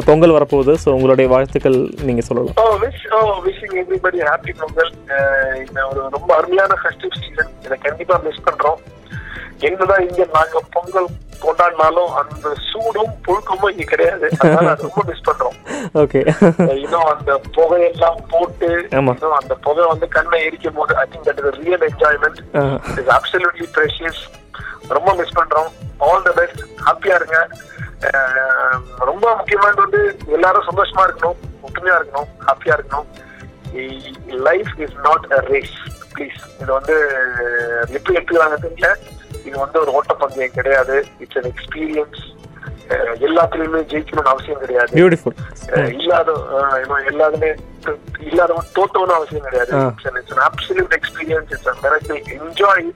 பொங்கல் வரப்போகுது. ஸோ உங்களுடைய வாழ்த்துக்கள் நீங்கள் சொல்லலாம். Oh, happy oh, Pongal. இந்த ஒரு ரொம்ப அருமையான ஃபெஸ்டிவ் சீசன் இதை கண்டிப்பா மிஸ் பண்ணுறோம் என்னதான் இங்க நாங்க பொங்கல் கொண்டாடினாலும் அந்த சூடும் புழுக்கமும் இங்க கிடையாது. அதனால அதை ரொம்ப மிஸ் பண்றோம். ஓகே இன்னும் அந்த புகையெல்லாம் போட்டு. இன்னும் அந்த புகை வந்து கண்ணை எரிக்கும் போது I think that is real enjoyment is absolutely precious ரொம்ப மிஸ் பண்றோம். ஆல் த பெஸ்ட் ஹாப்பியா இருங்க. ரொம்ப முக்கியமானது வந்து எல்லாரும் சந்தோஷமா இருக்கணும். ஒற்றுமையா இருக்கணும். ஹாப்பியா இருக்கணும். Life is not a race please இது வந்து எப்படி எடுத்துக்கிறாங்க தெரியல இது வந்து ஒரு ஓட்டப்பந்தயம் கிடையாது. இட்ஸ் an எக்ஸ்பீரியன்ஸ் எல்லாத்துலயுமே ஜெயிக்கணும்னு அவசியம் கிடையாது. இல்லாத எல்லாருமே இல்லாதவன் தோட்டவனும் அவசியம் கிடையாது. It's an absolute experience. It's a miracle. Enjoy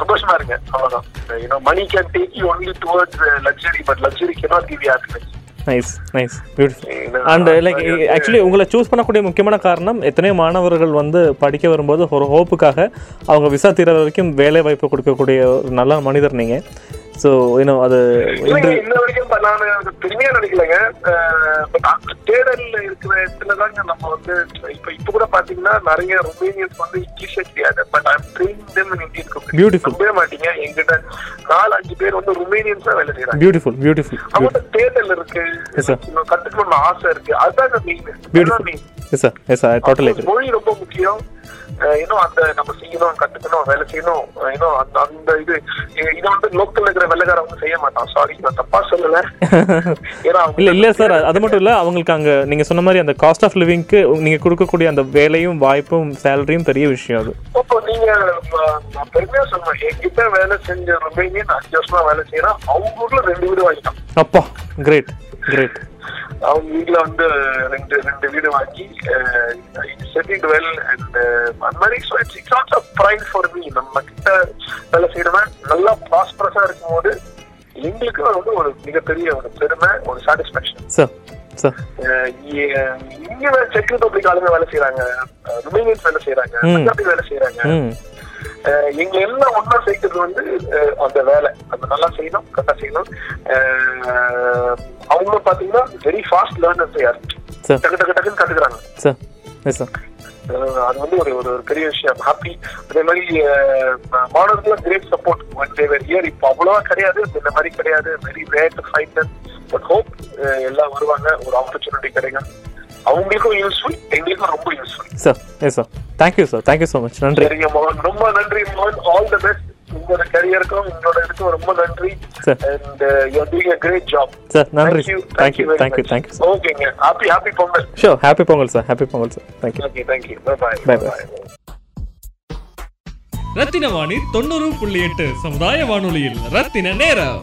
சந்தோஷமா இருங்க. அவ்வளவுதான். Money can take you only towards luxury but luxury cannot give you happiness. Nice nice beautiful and like actually உங்களை சூஸ் பண்ணக்கூடிய முக்கியமான காரணம் எத்தனையோ மாணவர்கள் வந்து படிக்க வரும்போது ஒரு ஹோப்புக்காக அவங்க விசா தீர வரைக்கும் வேலை வாய்ப்பு கொடுக்கக்கூடிய ஒரு நல்ல மனிதர் நீங்கள் ஸோ இன்னும் அது இன்ன வரைக்கும் நான் பெருமையா நினைக்கலங்க பட் தேடல்ல இருக்கிற இடத்துல தாங்க நம்ம வந்து இப்ப இப்ப கூட பாத்தீங்கன்னா நிறைய ரொமேனியன்ஸ் வந்து இங்கிலீஷே தெரியாது but I'm train them in Indian Beautiful. நம்பவே மாட்டீங்க. எங்கிட்ட நாலு அஞ்சு பேர் வந்து ரொமேனியன்ஸ் தான் வேலை செய்யறாங்க பியூட்டிஃபுல் பியூட்டிஃபுல் அவங்கள்ட்ட தேடல் இருக்கு. கத்துக்கணும்னு ஆசை இருக்கு. அதுதாங்க main beautiful yes sir yes sir total மொழி ரொம்ப முக்கியம். இன்னும் அந்த நம்ம செய்யணும் கத்துக்கணும் வேலை செய்யணும் இன்னும் அந்த அந்த இது இதை வந்து லோக்கல்ல இருக்கிற வெள்ளக்காரங்க செய்ய மாட்டான். சாரி நான் தப்பா சொல்லல. *laughs* ஏன்னா இல்ல இல்ல சார் அது மட்டும் இல்ல அவங்களுக்கு அங்க நீங்க சொன்ன மாதிரி அந்த காஸ்ட் ஆஃப் லிவிங்க்கு நீங்க கொடுக்கக்கூடிய அந்த வேலையும் வாய்ப்பும் சேலரியும் பெரிய விஷயம் அது. இப்போ நீங்க நான் பெருமையா சொல்லுவேன் என்கிட்ட வேலை செஞ்ச ரொமேனியன் அஞ்சு வருஷமா வேலை செய்யறான். அவங்க ஊர்ல ரெண்டு வீடு வாங்கிட்டான் அப்பா கிரேட் கிரேட் அவங்க வீட்ல வந்து ரெண்டு ரெண்டு வீடு வாங்கி செட்டில் வெல் அண்ட் அந்த மாதிரி it's it's also pride for me நம்ம கிட்ட வேலை செய்யறவன் நல்லா ப்ராஸ்பரஸா இருக்கும்போது எங்களுக்கு வந்து ஒரு மிகப்பெரிய ஒரு பெருமை ஒரு சாட்டிஸ்பாக்சன் சார் இங்க செக் ரிபப்ளிக் ஆளுங்க வேலை செய்யறாங்க ருமேனியன்ஸ் வேலை செய்யறாங்க. பஞ்சாபி வேலை செய்யறாங்க ம் அஹ் எங்க எல்லாம் ஒண்ணா சேர்க்கிறது வந்து அந்த வேலை. அந்த நல்லா செய்யணும் கரெக்டா செய்யணும். அவங்களும் பாத்தீங்கன்னா வெரி ஃபாஸ்ட் லேர்னர்ஸ் யார்? டக்கு டக்கு டக்குன்னு கத்துக்கிறாங்க. அது வந்து ஒரு ஒரு பெரிய விஷயம். ஹாப்பி அதே மாதிரி மாணவர்களும் great support one day very year இப்போ அவ்வளவா கிடையாது. இந்த மாதிரி கிடையாது. Very rate fight but hope எல்லாம் வருவாங்க. ஒரு ஆப்பர்ச்சுனிட்டி கிடைக்கும். அவங்களுக்கும் யூஸ்ஃபுல் எங்களுக்கும் ரொம்ப useful sir yes sir thank you sir thank you so much நன்றி. சரிங்க மோகன். ரொம்ப நன்றி மோகன். ஆல் தி பெஸ்ட் உங்களோட கரியருக்கும் உங்களோட இதுக்கும் ரொம்ப நன்றி. And you're doing a great job. Sir நன்றி. Thank you. Thank you very thank you much. Thank you ஓகேங்க happy happy Pongal sure happy Pongal sir happy Pongal sir thank you okay thank you bye Bye bye bye. Rathina Vani தொண்ணூறு புள்ளி எட்டு சமுதாய வானொலியில் ரத்தின நேரம்.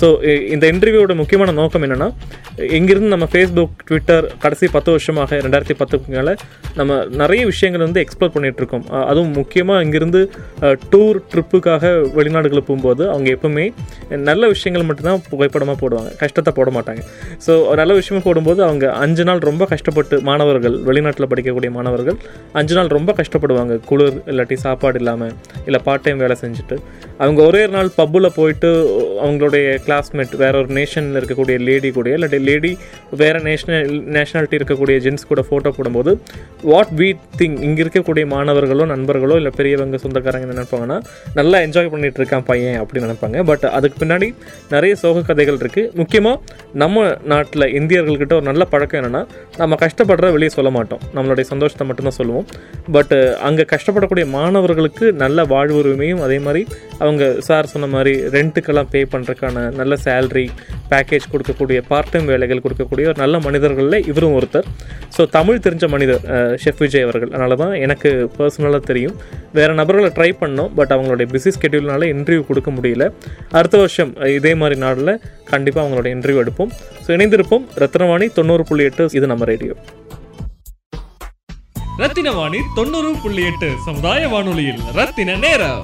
So இந்த இன்டர்வியூவோட முக்கியமான நோக்கம் என்னென்னா இங்கிருந்து நம்ம ஃபேஸ்புக் ட்விட்டர் கடைசி பத்து வருஷமாக ரெண்டாயிரத்தி பத்துக்கு மேலே நம்ம நிறைய விஷயங்கள் வந்து எக்ஸ்ப்ளோர் பண்ணிகிட்ருக்கோம் அதுவும் முக்கியமாக இங்கிருந்து டூர் ட்ரிப்புக்காக வெளிநாடுகளுக்கு போகும்போது அவங்க எப்பவுமே நல்ல விஷயங்கள் மட்டும்தான் புகைப்படமாக போடுவாங்க. கஷ்டத்தை போட மாட்டாங்க. ஸோ நல்ல விஷயமா போடும்போது அவங்க அஞ்சு நாள் ரொம்ப கஷ்டப்பட்டு மாணவர்கள் வெளிநாட்டில் படிக்கக்கூடிய மாணவர்கள் அஞ்சு நாள் ரொம்ப கஷ்டப்படுவாங்க. குளிர் இல்லாட்டி சாப்பாடு இல்லாமல் இல்லை பார்ட் டைம் வேலை செஞ்சுட்டு. அவங்க ஒரே ஒரு நாள் பப்பில் போயிட்டு அவங்களுடைய கிளாஸ்மேட் வேற ஒரு நேஷனில் இருக்கக்கூடிய லேடி கூட இல்லாட்டி லேடி வேற நேஷனல் நேஷனாலிட்டி இருக்கக்கூடிய ஜென்ஸ் கூட ஃபோட்டோ போடும்போது வாட் வீ திங் இங்கே இருக்கக்கூடிய மாணவர்களோ நண்பர்களோ இல்லை பெரியவங்க சொந்தக்காரங்க என்ன நினைப்பாங்கன்னா நல்லா என்ஜாய் பண்ணிட்டு இருக்கான் பையன் அப்படின்னு நினைப்பாங்க. பட் அதுக்கு பின்னாடி நிறைய சோக கதைகள் இருக்குது முக்கியமாக நம்ம நாட்டில் இந்தியர்கள்கிட்ட ஒரு நல்ல பழக்கம் என்னென்னா நம்ம கஷ்டப்படுற வெளியே சொல்ல மாட்டோம். நம்மளுடைய சந்தோஷத்தை மட்டும்தான் சொல்லுவோம். பட் அங்கே கஷ்டப்படக்கூடிய மாணவர்களுக்கு நல்ல வாழ்வுரிமையும் அதே மாதிரி அவங்க சார் சொன்ன மாதிரி ரெண்ட்டுக்கெல்லாம் பே பண்ணுறதுக்கான நல்ல சேல்ரி பேக்கேஜ் கொடுக்கக்கூடிய பார்ட் டைம் வேலைகள் கொடுக்கக்கூடிய ஒரு நல்ல மனிதர்களில் இவரும் ஒருத்தர். ஸோ தமிழ் தெரிஞ்ச மனிதர் ஷெஃப் விஜய் அவர்கள். அதனால தான் எனக்கு பர்சனலாக தெரியும். வேறு நபர்களை ட்ரை பண்ணோம் பட் அவங்களுடைய பிஸி ஸ்கெடியூல்னால இன்டர்வியூ கொடுக்க முடியல. அடுத்த வருஷம் இதே மாதிரி நாளில் கண்டிப்பாக அவங்களோட இன்டர்வியூ எடுப்போம். ஸோ இணைந்திருப்போம். ரத்னவாணி தொண்ணூறு புள்ளி எட்டு இது நம்ம ரேடியோ ரத்தின வாணி தொண்ணூறு புள்ளி எட்டு சமுதாய வானொலியில் ரத்தின நேரம்.